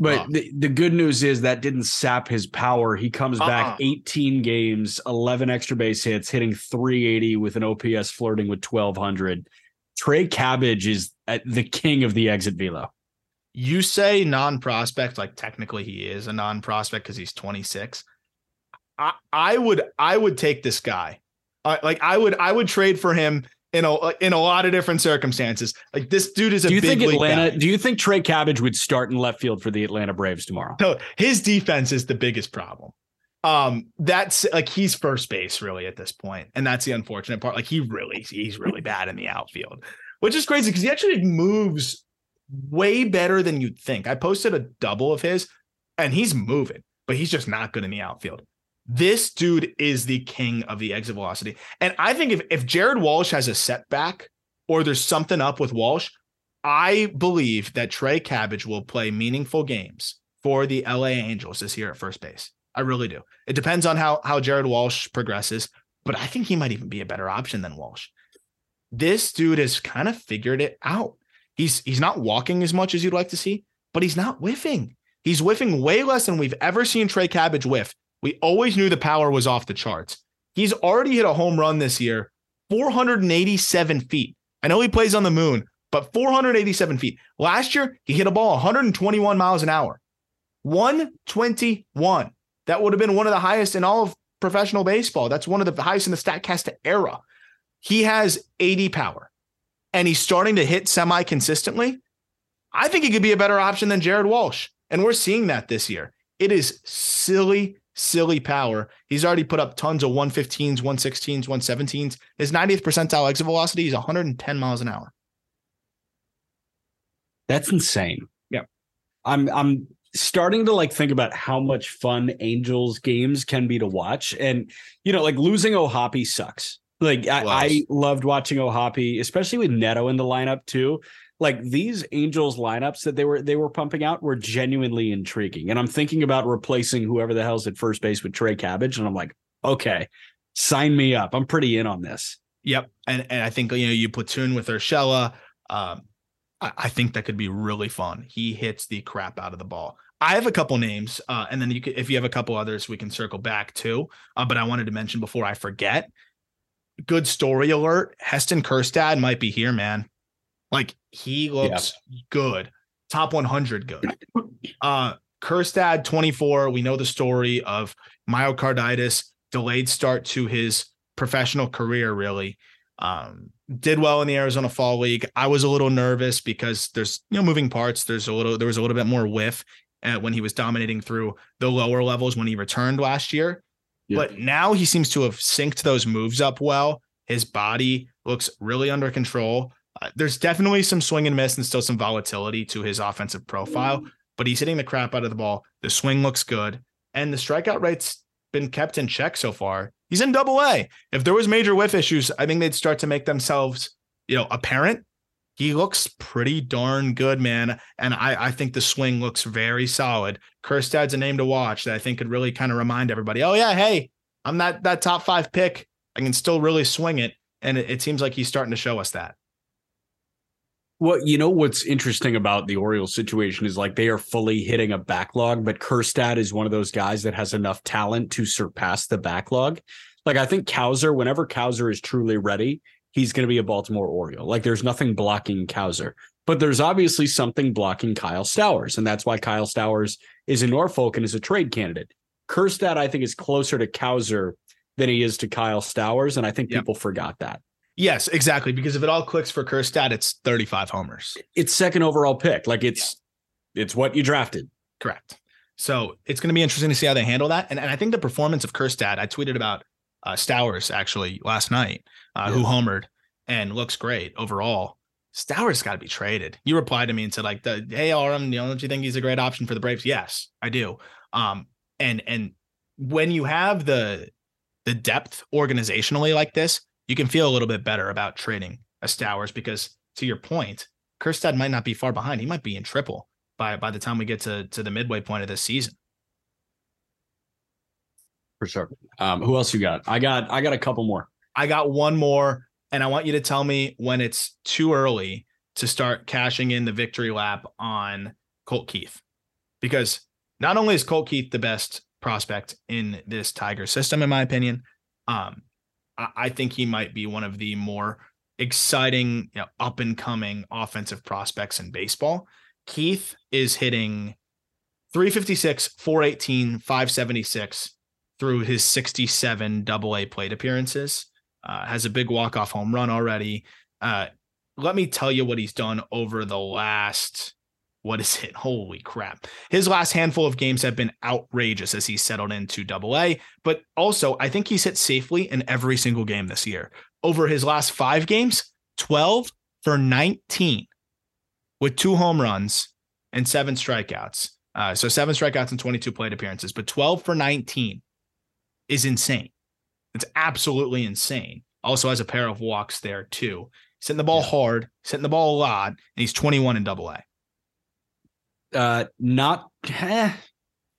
But Rough. the, the good news is that didn't sap his power. He comes back Uh-uh. 18 games, 11 extra base hits, hitting 380 with an OPS flirting with 1200. Trey Cabbage is at the king of the exit velo. You say non-prospect, like technically he is a non-prospect because he's 26. I, I would I would take this guy. Uh, like I would I would trade for him in a in a lot of different circumstances. Like this dude is a do you big think Atlanta? Do you think Trey Cabbage would start in left field for the Atlanta Braves tomorrow? No, his defense is the biggest problem. Um, that's like he's first base really at this point, and that's the unfortunate part. Like he really, he's really bad in the outfield, which is crazy because he actually moves way better than you'd think. I posted a double of his, and he's moving, but he's just not good in the outfield. This dude is the king of the exit velocity, and I think if if Jared Walsh has a setback or there's something up with Walsh, I believe that Trey Cabbage will play meaningful games for the LA Angels this year at first base. I really do. It depends on how how Jared Walsh progresses, but I think he might even be a better option than Walsh. This dude has kind of figured it out. He's he's not walking as much as you'd like to see, but he's not whiffing. He's whiffing way less than we've ever seen Trey Cabbage whiff. We always knew the power was off the charts. He's already hit a home run this year, 487 feet. I know he plays on the moon, but 487 feet. Last year, he hit a ball 121 miles an hour. 121. That would have been one of the highest in all of professional baseball. That's one of the highest in the StatCast era. He has 80 power and he's starting to hit semi consistently. I think he could be a better option than Jared Walsh. And we're seeing that this year. It is silly, silly power. He's already put up tons of 115s, 116s, 117s. His 90th percentile exit velocity is 110 miles an hour. That's insane. Yeah. I'm I'm starting to like think about how much fun Angels games can be to watch. And you know, like losing Ohtani sucks. Like I, I loved watching Ohtani, especially with Neto in the lineup too. Like these Angels lineups that they were they were pumping out were genuinely intriguing. And I'm thinking about replacing whoever the hell's at first base with Trey Cabbage. And I'm like, okay, sign me up. I'm pretty in on this. Yep. And and I think you know you platoon with Urshela. Um, I, I think that could be really fun. He hits the crap out of the ball. I have a couple names, uh, and then you if you have a couple others, we can circle back too. Uh, but I wanted to mention before I forget. Good story alert. Heston Kjerstad might be here, man. Like he looks good. Top 100 good. Uh Kjerstad 24. We know the story of myocarditis, delayed start to his professional career, really. Um, did well in the Arizona Fall League. I was a little nervous because there's you know moving parts. There's a little there was a little bit more whiff uh, when he was dominating through the lower levels when he returned last year. Yeah. But now he seems to have synced those moves up well. His body looks really under control. Uh, there's definitely some swing and miss and still some volatility to his offensive profile, but he's hitting the crap out of the ball. The swing looks good, and the strikeout rate's been kept in check so far. He's in double A. If there was major whiff issues, I think they'd start to make themselves, you know, apparent. He looks pretty darn good, man. And I, I think the swing looks very solid. Kjerstad's a name to watch that I think could really kind of remind everybody, oh yeah, hey, I'm that that top five pick. I can still really swing it. And it, it seems like he's starting to show us that. Well, you know what's interesting about the Orioles situation is like they are fully hitting a backlog, but Kjerstad is one of those guys that has enough talent to surpass the backlog. Like I think Cowser, whenever Cowser is truly ready, he's going to be a Baltimore Oriole. Like there's nothing blocking Cowser, but there's obviously something blocking Kyle Stowers, and that's why Kyle Stowers is in Norfolk and is a trade candidate. Kjerstad, I think, is closer to Cowser than he is to Kyle Stowers, and I think Yep. people forgot that. Yes, exactly. Because if it all clicks for Kjerstad, it's 35 homers. It's second overall pick. Like it's it's what you drafted. Correct. So it's going to be interesting to see how they handle that. And, and I think the performance of Kjerstad, I tweeted about uh, Stowers actually last night, uh, who homered and looks great overall. Stowers got to be traded. You replied to me and said like, the, "Hey, Aram, you know, don't you think he's a great option for the Braves?" Yes, I do. Um, and and when you have the the depth organizationally like this, you can feel a little bit better about trading a Stowers because, to your point, Kjerstad might not be far behind. He might be in triple by by the time we get to to the midway point of this season. For sure. Um, who else you got? I got I got a couple more. I got one more, and I want you to tell me when it's too early to start cashing in the victory lap on Colt Keith. Because not only is Colt Keith the best prospect in this Tiger system, in my opinion, um, I, think he might be one of the more exciting, you know, up and coming offensive prospects in baseball. Keith is hitting 356, 418, 576 through his 67 double A plate appearances. Uh, has a big walk off home run already. Uh, let me tell you what he's done over the last what is it? Holy crap. His last handful of games have been outrageous as he's settled into double A, but also I think he's hit safely in every single game this year. Over his last five games, 12 for 19 with two home runs and seven strikeouts. Uh, so seven strikeouts and 22 plate appearances, but 12 for 19 is insane. It's absolutely insane. Also has a pair of walks there too. He's hitting the ball yeah. hard, he's hitting the ball a lot, and he's 21 in double A. Uh, not eh,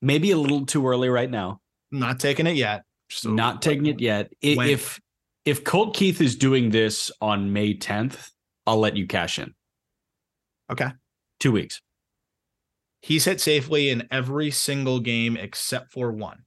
maybe a little too early right now. Not taking it yet. So not taking it yet. When? If if Colt Keith is doing this on May 10th, I'll let you cash in. Okay. Two weeks. He's hit safely in every single game except for one.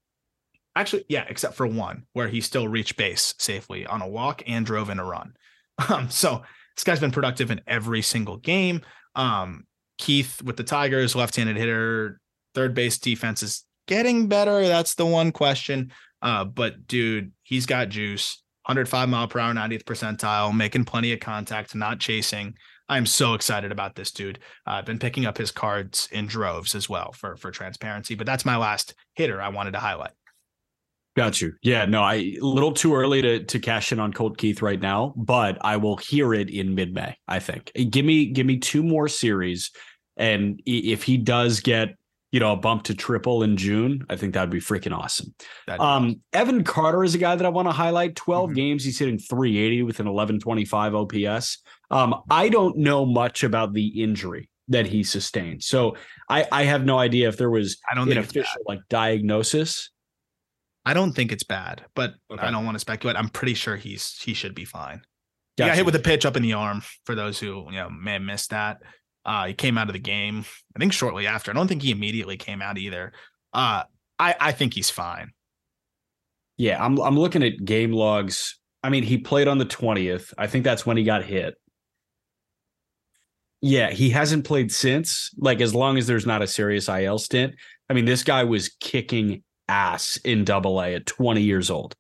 Actually, yeah, except for one where he still reached base safely on a walk and drove in a run. Um, so this guy's been productive in every single game. Um, Keith with the Tigers, left-handed hitter, third base defense is getting better. That's the one question. Uh, but dude, he's got juice. 105 mile per hour, 90th percentile, making plenty of contact, not chasing. I'm so excited about this dude. Uh, I've been picking up his cards in droves as well for for transparency. But that's my last hitter I wanted to highlight. Got you. Yeah, no, I a little too early to to cash in on Colt Keith right now, but I will hear it in mid May. I think. Give me give me two more series, and if he does get you know a bump to triple in June, I think that'd be freaking awesome. Um, Evan Carter is a guy that I want to highlight. 12 mm-hmm. games, he's hitting 380 with an 1125 OPS. Um, I don't know much about the injury that he sustained, so I I have no idea if there was I don't an official like diagnosis I don't think it's bad, but okay. I don't want to speculate. I'm pretty sure he's he should be fine. Gotcha. He got hit with a pitch up in the arm. For those who you know may have missed that, uh, he came out of the game. I think shortly after. I don't think he immediately came out either. Uh, I I think he's fine. Yeah, I'm I'm looking at game logs. I mean, he played on the 20th. I think that's when he got hit. Yeah, he hasn't played since. Like as long as there's not a serious IL stint. I mean, this guy was kicking ass in double A at 20 years old.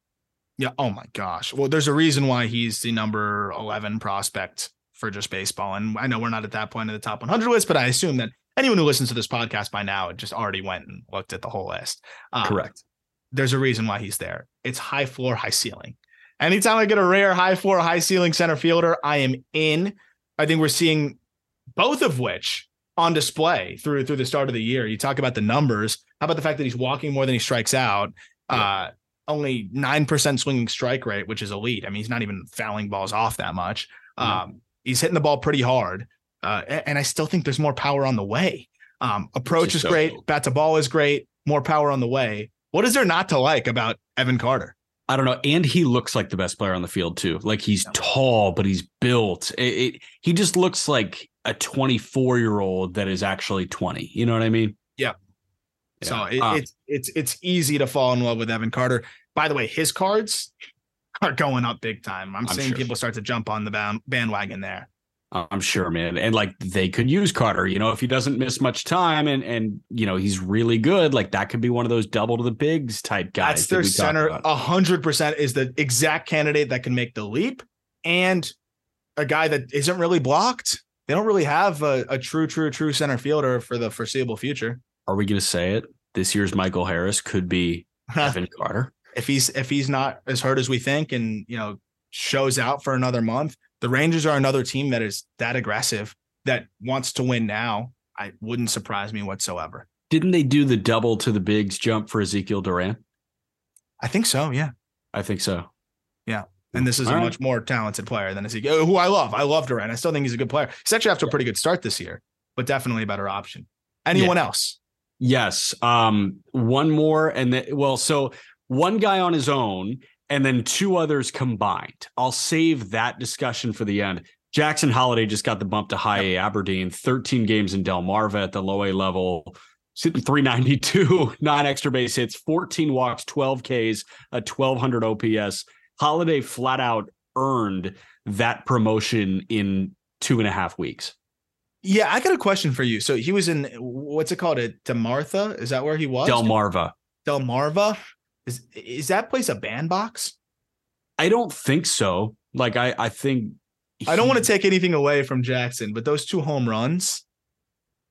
Yeah. Oh my gosh. Well, there's a reason why he's the number 11 prospect for just baseball. And I know we're not at that point in the top 100 list, but I assume that anyone who listens to this podcast by now just already went and looked at the whole list. Um, Correct. There's a reason why he's there. It's high floor, high ceiling. Anytime I get a rare high floor, high ceiling center fielder, I am in. I think we're seeing both of which on display through through the start of the year. You talk about the numbers. How about the fact that he's walking more than he strikes out? Uh, only nine percent swinging strike rate, which is elite. I mean, he's not even fouling balls off that much. Um, he's hitting the ball pretty hard, uh, and I still think there's more power on the way. Um, approach is, so great, cool. bat to ball is great, more power on the way. What is there not to like about Evan Carter? I don't know. And he looks like the best player on the field too. Like he's tall, but he's built. It, it, he just looks like a 24 year old that is actually 20. You know what I mean? Yeah. Yeah. So it, uh, it's it's it's easy to fall in love with Evan Carter. By the way, his cards are going up big time. I'm, I'm seeing sure. people start to jump on the band, bandwagon there. I'm sure, man. And like they could use Carter, you know, if he doesn't miss much time and and you know he's really good, like that could be one of those double to the bigs type guys. That's their that center. A hundred percent is the exact candidate that can make the leap, and a guy that isn't really blocked they don't really have a, a true, true, true center fielder for the foreseeable future. Are we going to say it? This year's Michael Harris could be Evan Carter. If he's if he's not as hurt as we think, and you know shows out for another month, the Rangers are another team that is that aggressive that wants to win now. I wouldn't surprise me whatsoever. Didn't they do the double to the bigs jump for Ezekiel Duran? I think so. Yeah, I think so. Yeah. And this is All a right. much more talented player than Ezekiel, uh, who I love. I love Duran. I still think he's a good player. He's actually after a pretty good start this year, but definitely a better option. Anyone yeah. else? Yes. Um, one more, and then well, so one guy on his own, and then two others combined. I'll save that discussion for the end. Jackson Holliday just got the bump to high A Aberdeen, 13 games in Delmarva at the low A level. Sitting 392, nine extra base hits, 14 walks, 12 Ks, a 1200 OPS. Holliday flat out earned that promotion in two and a half weeks. Yeah, I got a question for you. So he was in what's it called? It Demartha? Is that where he was? Delmarva. Delmarva. Is is that place a bandbox? I don't think so. Like I, I think I don't want to take anything away from Jackson, but those two home runs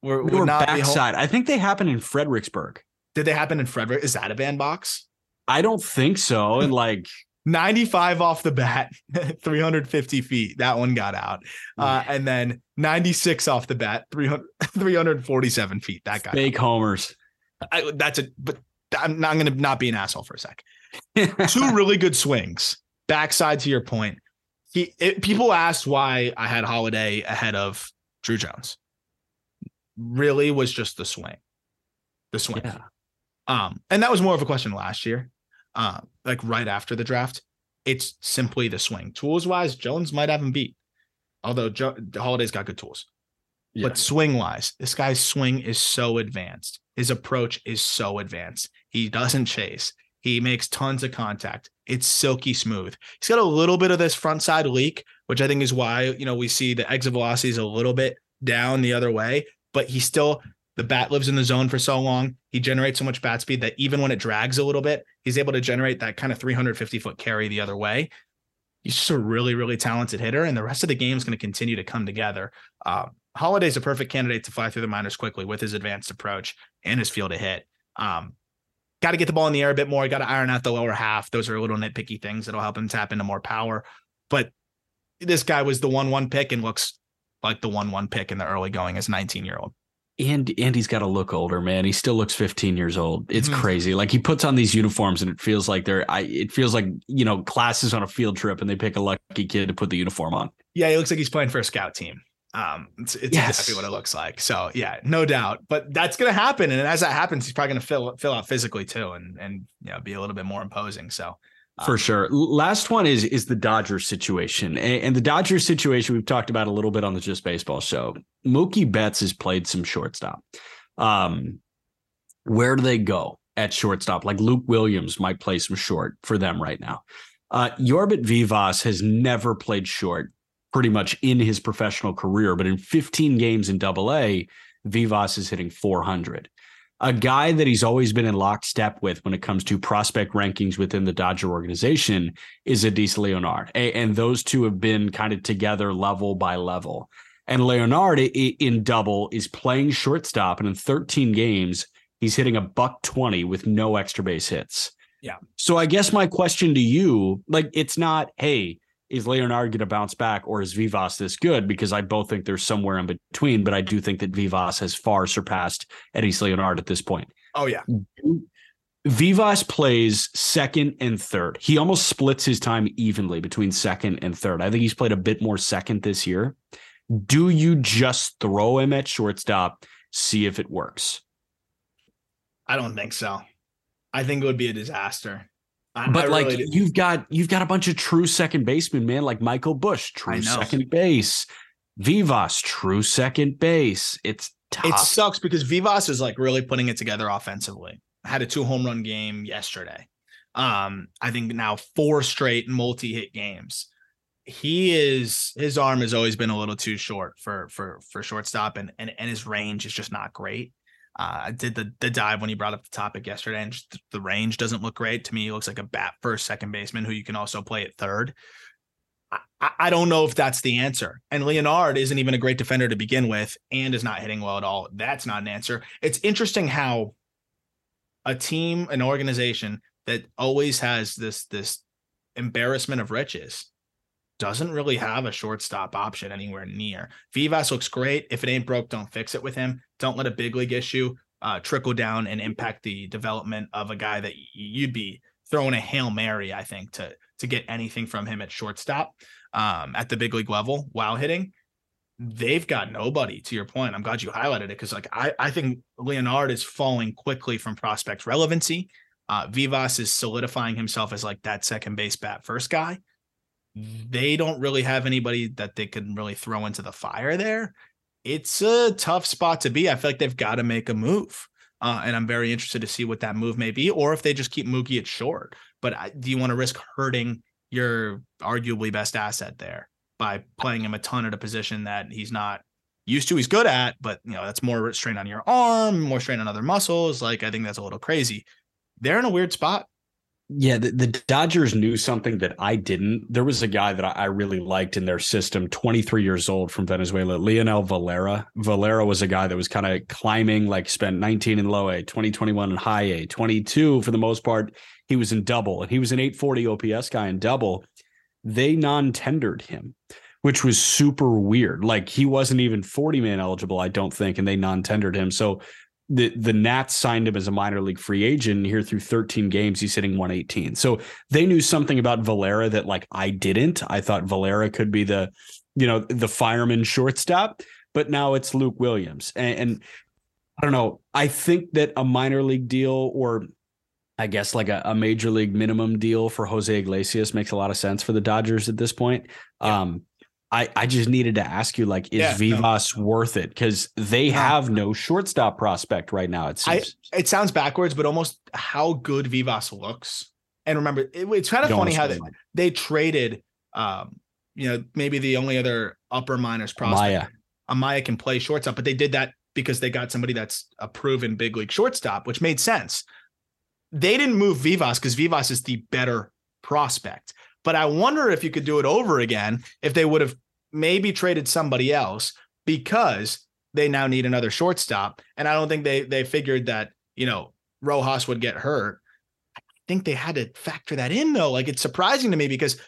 were, were home- backside. I think they happened in Fredericksburg. Did they happen in Frederick? Is that a bandbox? I don't think so. And like 95 off the bat, 350 feet. That one got out. Uh, and then 96 off the bat, 300, 347 feet. That guy. fake homers. I, that's a, but I'm not going to not be an asshole for a sec. Two really good swings. Backside to your point. He, it, people asked why I had Holliday ahead of Drew Jones. Really was just the swing. The swing. yeah. Um, and that was more of a question last year, uh, like right after the draft. It's simply the swing. Tools wise, Jones might have him beat, although jo- Holliday's got good tools. Yeah. But swing wise, this guy's swing is so advanced. His approach is so advanced. He doesn't chase. He makes tons of contact. It's silky smooth. He's got a little bit of this front side leak, which I think is why you know we see the exit velocity is a little bit down the other way. But he still the bat lives in the zone for so long. He generates so much bat speed that even when it drags a little bit, he's able to generate that kind of 350 foot carry the other way. He's just a really, really talented hitter, and the rest of the game is going to continue to come together. Uh, Holliday's a perfect candidate to fly through the minors quickly with his advanced approach and his feel to hit. Um, got to get the ball in the air a bit more. Got to iron out the lower half. Those are little nitpicky things that'll help him tap into more power. But this guy was the one-one pick and looks like the one-one pick in the early going as 19 year old. And and he's got to look older, man. He still looks 15 years old. It's Mhm. crazy. Like he puts on these uniforms and it feels like they're I it feels like, you know, classes on a field trip and they pick a lucky kid to put the uniform on. Yeah, he looks like he's playing for a scout team. Um, it's, it's Yes. exactly what it looks like. So yeah, no doubt. But that's gonna happen, and as that happens, he's probably gonna fill fill out physically too, and and you know be a little bit more imposing. So For um, sure. Last one is is the Dodgers situation. And, the Dodgers situation we've talked about a little bit on the Just Baseball show. Mookie Betts has played some shortstop. Um, where do they go at shortstop? Like Luke Williams might play some short for them right now. Uh, Yorbit Vivas has never played short pretty much in his professional career, but in 15 games in double A, Vivas is hitting 400 a guy that he's always been in lockstep with when it comes to prospect rankings within the Dodger organization is Eddys Leonard. And those two have been kind of together level by level. And Leonard in double is playing shortstop. And in 13 games, he's hitting a buck 20 with no extra base hits. Yeah. So I guess my question to you, like, it's not, hey, is Leonard going to bounce back or is Vivas this good? Because I both think there's somewhere in between, but I do think that Vivas has far surpassed Eddys Leonard at this point. oh yeah, Vivas plays second and third. He almost splits his time evenly between second and third. I think he's played a bit more second this year. Do you just throw him at shortstop, see if it works? I don't think so. I think it would be a disaster. I- But I like really you've got you've got a bunch of true second basemen, man, like Michael Busch, true second base. Vivas, true second base. It's tough. it sucks because Vivas is like really putting it together offensively. Had a two home run game yesterday. Um, I think now four straight multi hit games. He is his arm has always been a little too short for for for shortstop, and and and his range is just not great. Uh, I did the the dive when he brought up the topic yesterday, and the range doesn't look great to me. He looks like a bat first, second baseman who you can also play at third. I, I don't know if that's the answer. And Leonard isn't even a great defender to begin with and is not hitting well at all. That's not an answer. It's interesting how a team, an organization that always has this this embarrassment of riches doesn't really have a shortstop option anywhere near. Vivas looks great. If it ain't broke, don't fix it with him. Don't let a big league issue uh, trickle down and impact the development of a guy that you'd be throwing a hail mary, I think, to to get anything from him at shortstop um, at the big league level while hitting. They've got nobody. To your point, I'm glad you highlighted it because, like, I I think Leonard is falling quickly from prospect relevancy. Uh, Vivas is solidifying himself as like that second base bat first guy. They don't really have anybody that they can really throw into the fire there. It's a tough spot to be. I feel like they've got to make a move. Uh, and I'm very interested to see what that move may be, or if they just keep Mookie at short. But I, do you want to risk hurting your arguably best asset there by playing him a ton at a position that he's not used to, he's good at, but you know, that's more strain on your arm, more strain on other muscles. Like I think that's a little crazy. They're in a weird spot. Yeah, the, the Dodgers knew something that I didn't. There was a guy that I really liked in their system, 23 years old from Venezuela, Leonel Valera. Valera was a guy that was kind of climbing, like spent 19 in low A, 2021 in high A, 22 for the most part. He was in double, and he was an 840 OPS guy in double. They non tendered him, which was super weird. Like he wasn't even 40 man eligible, I don't think, and they non tendered him. So the the Nats signed him as a minor league free agent. Here through 13 games, he's hitting 118. So they knew something about Valera that like I didn't. I thought Valera could be the, you know, the fireman shortstop, but now it's Luke Williams. And, and I don't know. I think that a minor league deal or I guess like a, a, major league minimum deal for Jose Iglesias makes a lot of sense for the Dodgers at this point. Yeah. Um, I, I just needed to ask you, like, is yeah, Vivas no. worth it? Because they have no shortstop prospect right now. It seems. I, it sounds backwards, but almost how good Vivas looks. And remember, it, it's kind of you funny how they, they traded, um, you know, maybe the only other upper minors prospect. Amaya. Amaya can play shortstop, but they did that because they got somebody that's a proven big league shortstop, which made sense. They didn't move Vivas because Vivas is the better prospect. But I wonder if you could do it over again if they would have maybe traded somebody else because they now need another shortstop. And I don't think they they figured that, you know, Rojas would get hurt. I think they had to factor that in though. Like it's surprising to me because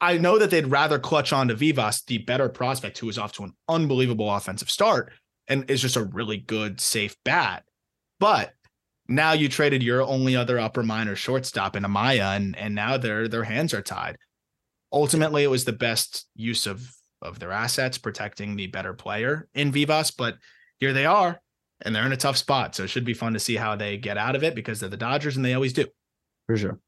I know that they'd rather clutch on to Vivas, the better prospect who is off to an unbelievable offensive start and is just a really good, safe bat. But now you traded your only other upper minor shortstop in Amaya, and and now their their hands are tied. Ultimately, it was the best use of of their assets, protecting the better player in Vivas. But here they are, and they're in a tough spot. So it should be fun to see how they get out of it because they're the Dodgers and they always do. For sure.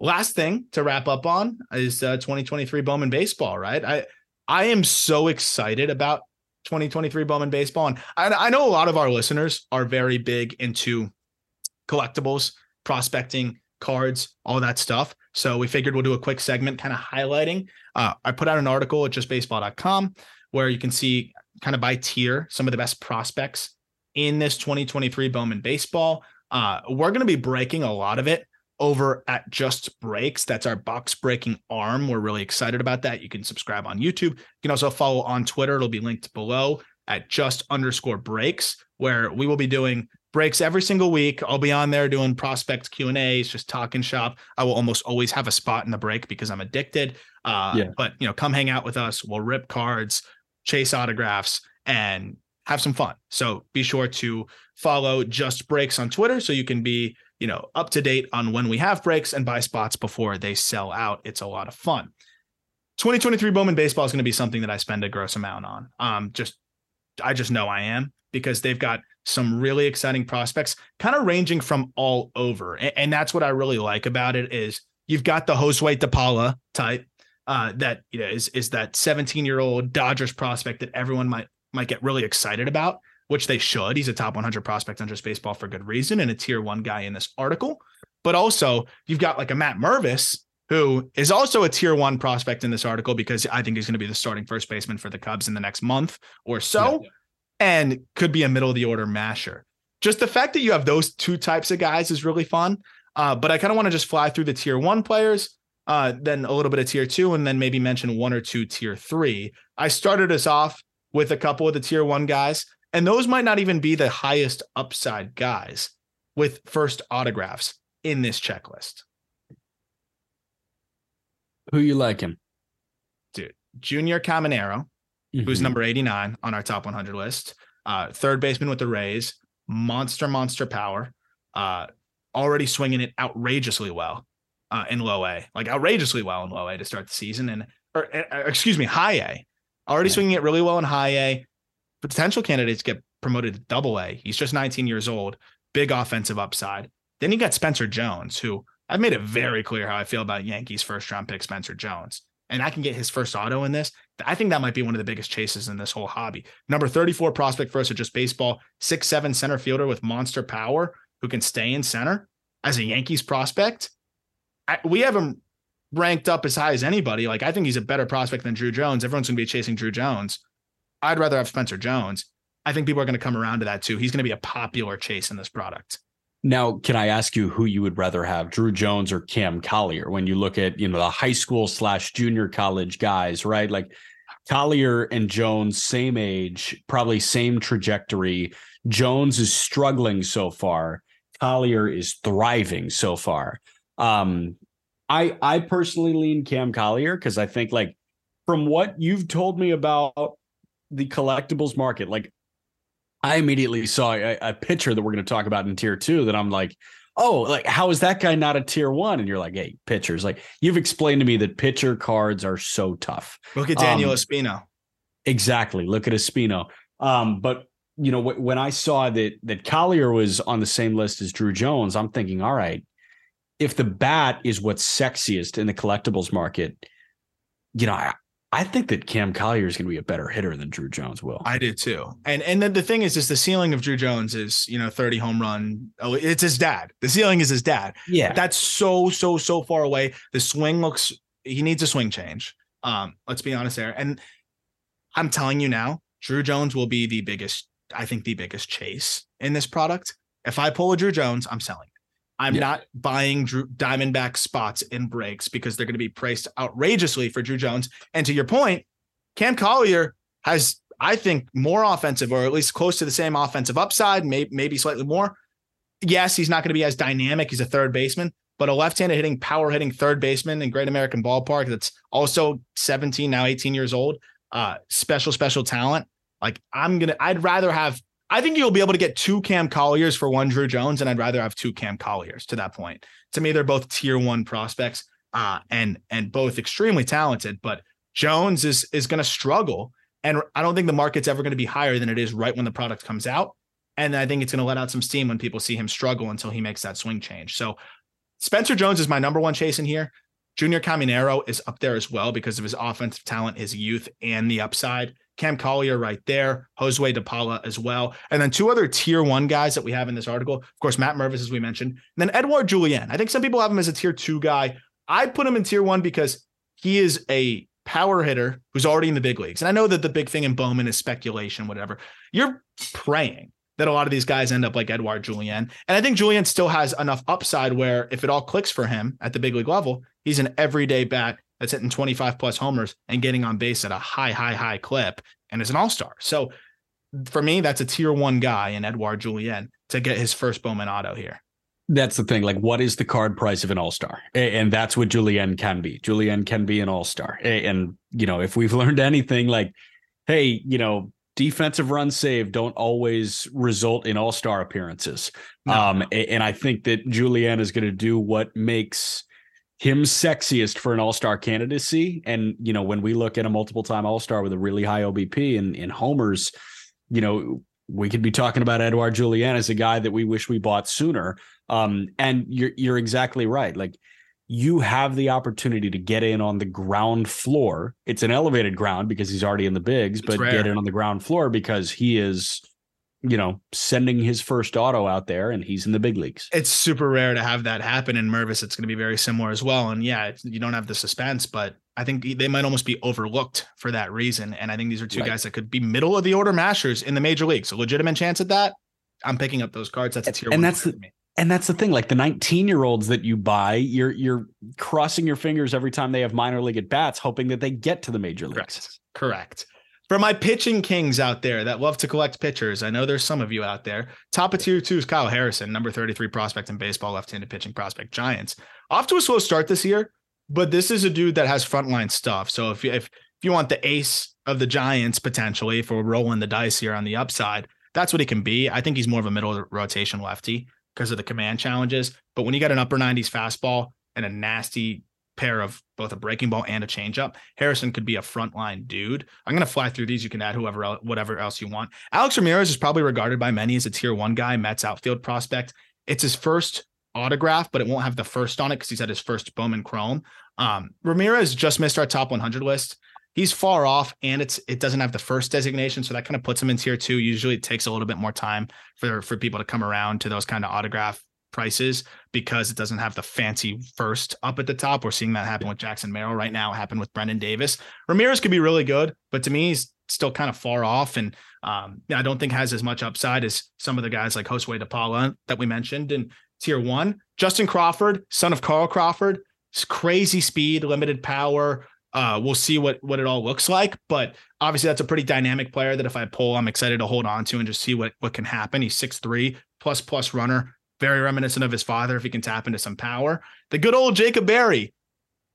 Last thing to wrap up on is uh, 2023 Bowman baseball, right? I I am so excited about 2023 Bowman baseball, and I, I know a lot of our listeners are very big into collectibles, prospecting, cards, all that stuff. So we figured we'll do a quick segment kind of highlighting. Uh, I put out an article at justbaseball.com where you can see kind of by tier some of the best prospects in this 2023 Bowman baseball. Uh, we're going to be breaking a lot of it over at Just Breaks. That's our box breaking arm. We're really excited about that. You can subscribe on YouTube. You can also follow on Twitter. It'll be linked below at just underscore breaks, where we will be doing breaks every single week. I'll be on there doing prospect Q and A's, just talking shop. I will almost always have a spot in the break because I'm addicted. Uh, yeah. But you know, come hang out with us. We'll rip cards, chase autographs, and have some fun. So be sure to follow Just Breaks on Twitter so you can be you know up to date on when we have breaks and buy spots before they sell out. It's a lot of fun. 2023 Bowman baseball is going to be something that I spend a gross amount on. Um, just I just know I am because they've got some really exciting prospects, kind of ranging from all over. And, and, that's what I really like about it is you've got the Josue DePaula type uh, that you know is is that 17 year old Dodgers prospect that everyone might might get really excited about, which they should. He's a top 100 prospect on just baseball for good reason and a tier one guy in this article. But also you've got like a Matt Mervis who is also a tier one prospect in this article because I think he's going to be the starting first baseman for the Cubs in the next month or so. Yeah and could be a middle of the order masher. Just the fact that you have those two types of guys is really fun. Uh, but I kind of want to just fly through the tier one players, uh, then a little bit of tier two, and then maybe mention one or two tier three. I started us off with a couple of the tier one guys, and those might not even be the highest upside guys with first autographs in this checklist. Who you like him? Dude, Junior Caminero, mm-hmm. who's number 89 on our top 100 list. Uh, third baseman with the Rays, monster, monster power. Uh, already swinging it outrageously well uh, in low A, like outrageously well in low A to start the season, and or uh, excuse me, high A. Already yeah. swinging it really well in high A. Potential candidates get promoted to double A. He's just 19 years old, big offensive upside. Then you got Spencer Jones, who I've made it very clear how I feel about Yankees first round pick Spencer Jones and I can get his first auto in this, I think that might be one of the biggest chases in this whole hobby. Number 34 prospect for us just baseball, six seven center fielder with monster power who can stay in center as a Yankees prospect. I, we have him ranked up as high as anybody. Like I think he's a better prospect than Drew Jones. Everyone's going to be chasing Drew Jones. I'd rather have Spencer Jones. I think people are going to come around to that too. He's going to be a popular chase in this product. Now, can I ask you who you would rather have, Drew Jones or Cam Collier? When you look at you know the high school slash junior college guys, right? Like Collier and Jones, same age, probably same trajectory. Jones is struggling so far. Collier is thriving so far. Um, I I personally lean Cam Collier because I think like from what you've told me about the collectibles market, like I immediately saw a, a picture that we're going to talk about in tier two that I'm like, oh, like how is that guy not a tier one? And you're like, hey, pitchers. Like you've explained to me that pitcher cards are so tough. Look at Daniel Um, Espino. Exactly. Look at Espino. Um, but you know, wh- when I saw that that Collier was on the same list as Druw Jones, I'm thinking, all right, if the bat is what's sexiest in the collectibles market, you know, I, I think that Cam Collier is going to be a better hitter than Druw Jones will. I do too. And and then the thing is, is the ceiling of Druw Jones is you know 30 home run. Oh, it's his dad. The ceiling is his dad. yeah. That's so so so far away. The swing looks. He needs a swing change. Um, let's be honest there. And I'm telling you now, Druw Jones will be the biggest. I think the biggest chase in this product. If I pull a Druw Jones, I'm selling. I'm Yeah. not buying Druw Diamondback spots in breaks because they're going to be priced outrageously for Druw Jones. And to your point, Cam Collier has, I think, more offensive or at least close to the same offensive upside, maybe maybe slightly more. Yes, he's not going to be as dynamic. He's a third baseman, but a left-handed hitting, power hitting third baseman in Great American Ballpark that's also 17 now 18 years old. Uh, special special talent. Like I'm gonna, I'd rather have. I think you'll be able to get two Cam Colliers for one Druw Jones, and I'd rather have two Cam Colliers to that point. To me, they're both tier one prospects, uh, and and both extremely talented. But Jones is is going to struggle, and I don't think the market's ever going to be higher than it is right when the product comes out. And I think it's going to let out some steam when people see him struggle until he makes that swing change. So Spencer Jones is my number one chase in here. Junior Caminero is up there as well because of his offensive talent, his youth, and the upside. Cam Collier right there, Josue DePaula as well. And then two other tier one guys that we have in this article. Of course, Matt Mervis, as we mentioned. And then Edouard Julien. I think some people have him as a tier two guy. I put him in tier one because he is a power hitter who's already in the big leagues. And I know that the big thing in Bowman is speculation, whatever. You're praying that a lot of these guys end up like Edouard Julien. And I think Julien still has enough upside where if it all clicks for him at the big league level, he's an everyday bat that's hitting 25 plus homers and getting on base at a high, high, high clip and is an all star. So for me, that's a tier one guy in Edouard Julien to get his first Bowman auto here. That's the thing. Like, what is the card price of an all star? And that's what Julien can be. Julien can be an all star. And, you know, if we've learned anything, like, hey, you know, defensive runs saved don't always result in all star appearances. No. Um, and I think that Julien is going to do what makes him sexiest for an all star candidacy. And, you know, when we look at a multiple time all star with a really high OBP and in homers, you know, we could be talking about Edouard Julien as a guy that we wish we bought sooner. Um, and you're you're exactly right. Like you have the opportunity to get in on the ground floor. It's an elevated ground because he's already in the bigs, but get in on the ground floor because he is, you know, sending his first auto out there and he's in the big leagues. It's super rare to have that happen in Mervis. It's going to be very similar as well. And yeah, it's, you don't have the suspense, but I think they might almost be overlooked for that reason. And I think these are two Right. guys that could be middle of the order mashers in the major leagues. A legitimate chance at that. I'm picking up those cards. That's a tier And one that's the- And that's the thing, like the 19 year olds that you buy, you're you're crossing your fingers every time they have minor league at bats, hoping that they get to the major leagues. Correct. Correct. For my pitching kings out there that love to collect pitchers, I know there's some of you out there. Top of tier two is Kyle Harrison, number 33 prospect in baseball, left handed pitching prospect, Giants. Off to a slow start this year, but this is a dude that has frontline stuff. So if if, if you want the ace of the Giants potentially, if we're rolling the dice here on the upside, that's what he can be. I think he's more of a middle rotation lefty because of the command challenges. But when you got an upper 90s fastball and a nasty pair of both a breaking ball and a changeup, Harrison could be a frontline dude. I'm gonna fly through these. You can add whoever whatever else you want. Alex Ramirez is probably regarded by many as a tier one guy, Mets outfield prospect. It's his first autograph, but it won't have the first on it because he's had his first Bowman Chrome. Um, Ramirez just missed our top 100 list. He's far off, and it's it doesn't have the first designation, so that kind of puts him in tier two. Usually, it takes a little bit more time for for people to come around to those kind of autograph prices because it doesn't have the fancy first up at the top. We're seeing that happen with Jackson Merrill right now, happen with Brennen Davis. Ramirez could be really good, but to me, he's still kind of far off. And um, I don't think has as much upside as some of the guys like Josue DePaula that we mentioned in tier one. Justin Crawford, son of Carl Crawford, crazy speed, limited power. Uh, we'll see what what it all looks like, but obviously that's a pretty dynamic player that if I pull, I'm excited to hold on to and just see what what can happen. He's six three plus plus runner, very reminiscent of his father if he can tap into some power. The good old Jacob Berry,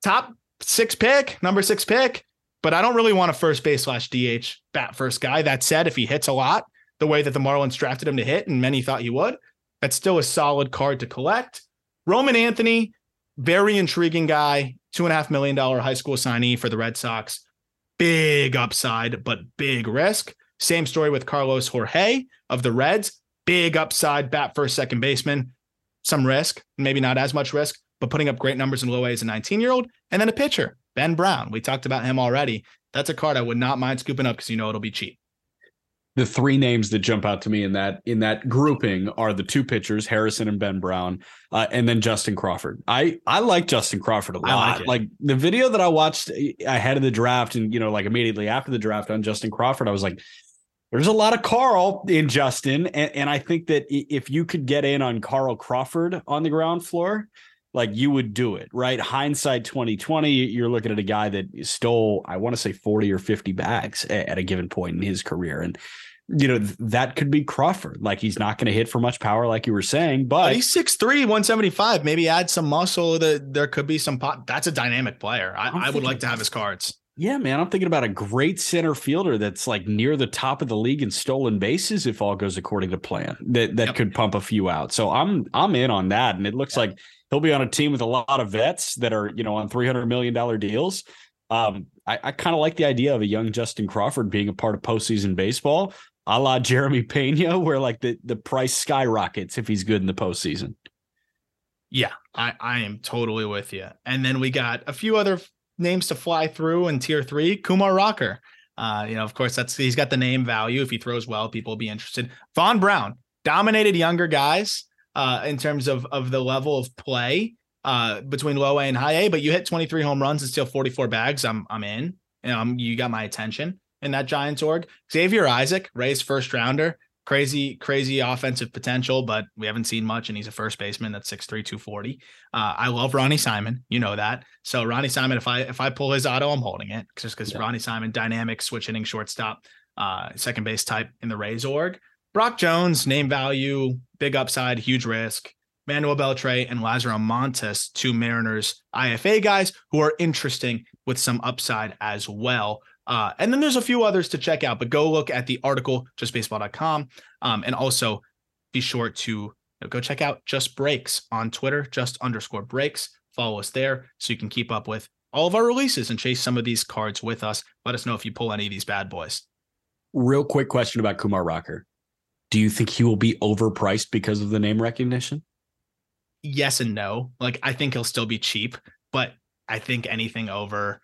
top six pick, number six pick, but I don't really want a first base slash DH bat first guy. That said, if he hits a lot, the way that the Marlins drafted him to hit, and many thought he would, that's still a solid card to collect. Roman Anthony, very intriguing guy, two and a half million dollar high school signee for the Red Sox. Big upside, but big risk. Same story with Carlos Jorge of the Reds. Big upside, bat first, second baseman. Some risk, maybe not as much risk, but putting up great numbers in low A as a 19 year old. And then a pitcher, Ben Brown. We talked about him already. That's a card I would not mind scooping up because you know it'll be cheap the three names that jump out to me in that in that grouping are the two pitchers, Harrison and Ben Brown, uh, and then Justin Crawford. I I like Justin Crawford a lot. Like, like, the video that I watched ahead of the draft, and you know, like immediately after the draft on Justin Crawford, I was like, there's a lot of Carl in Justin, and, and I think that if you could get in on Carl Crawford on the ground floor, like you would do it, right? Hindsight 2020, you're looking at a guy that stole, I want to say 40 or 50 bags at a given point in his career. And you know, that could be Crawford. Like he's not going to hit for much power, like you were saying, but, but he's 6'3, 175. Maybe add some muscle that there could be some pot. That's a dynamic player. I, I would like to have his cards. Yeah, man. I'm thinking about a great center fielder that's like near the top of the league in stolen bases if all goes according to plan. That that yep. could pump a few out. So I'm I'm in on that. And it looks yep. like he'll be on a team with a lot of vets that are, you know, on $300 million deals. Um, I, I kind of like the idea of a young Justin Crawford being a part of postseason baseball a la Jeremy Pena, where like the, the price skyrockets if he's good in the postseason. Yeah, I, I am totally with you. And then we got a few other names to fly through in tier three. Kumar Rocker. Uh, you know, of course, that's he's got the name value. If he throws well, people will be interested. Vaun Brown dominated younger guys uh, in terms of of the level of play uh, between low A and high A. But you hit 23 home runs and steal 44 bags. I'm I'm in. You, know, I'm, you got my attention in that Giants org. Xavier Isaac, Ray's first rounder, crazy, crazy offensive potential, but we haven't seen much, and he's a first baseman that's 6'3, 240. Uh, I love Ronny Simon. You know that. So Ronny Simon, if I if I pull his auto, I'm holding it just because yeah. Ronny Simon, dynamic, switch hitting shortstop, uh, second base type in the Rays org. Brock Jones, name value, big upside, huge risk. Manuel Beltre and Lazaro Montes, two Mariners IFA guys who are interesting with some upside as well. Uh, and then there's a few others to check out, but go look at the article, justbaseball.com. Um, and also be sure to you know, go check out Just Breaks on Twitter, just underscore breaks. Follow us there so you can keep up with all of our releases and chase some of these cards with us. Let us know if you pull any of these bad boys. Real quick question about Kumar Rocker. Do you think he will be overpriced because of the name recognition? Yes and no. Like, I think he'll still be cheap, but I think anything over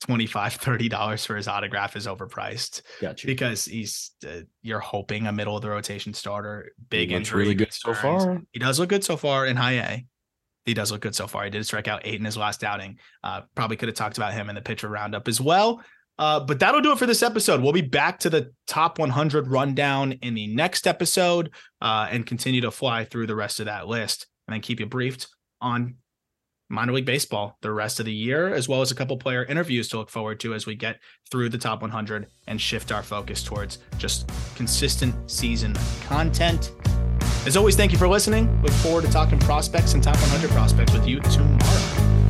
25 30 dollars for his autograph is overpriced gotcha. because he's uh, you're hoping a middle of the rotation starter big and really good so far. He does look good so far in high a. He does look good so far. He did strike out eight in his last outing. Uh, probably could have talked about him in the pitcher roundup as well. Uh, but that'll do it for this episode. We'll be back to the top 100 rundown in the next episode uh, and continue to fly through the rest of that list. And then keep you briefed on minor league baseball the rest of the year, as well as a couple player interviews to look forward to as we get through the top 100 and shift our focus towards just consistent season content. As always, thank you for listening. Look forward to talking prospects and top 100 prospects with you tomorrow.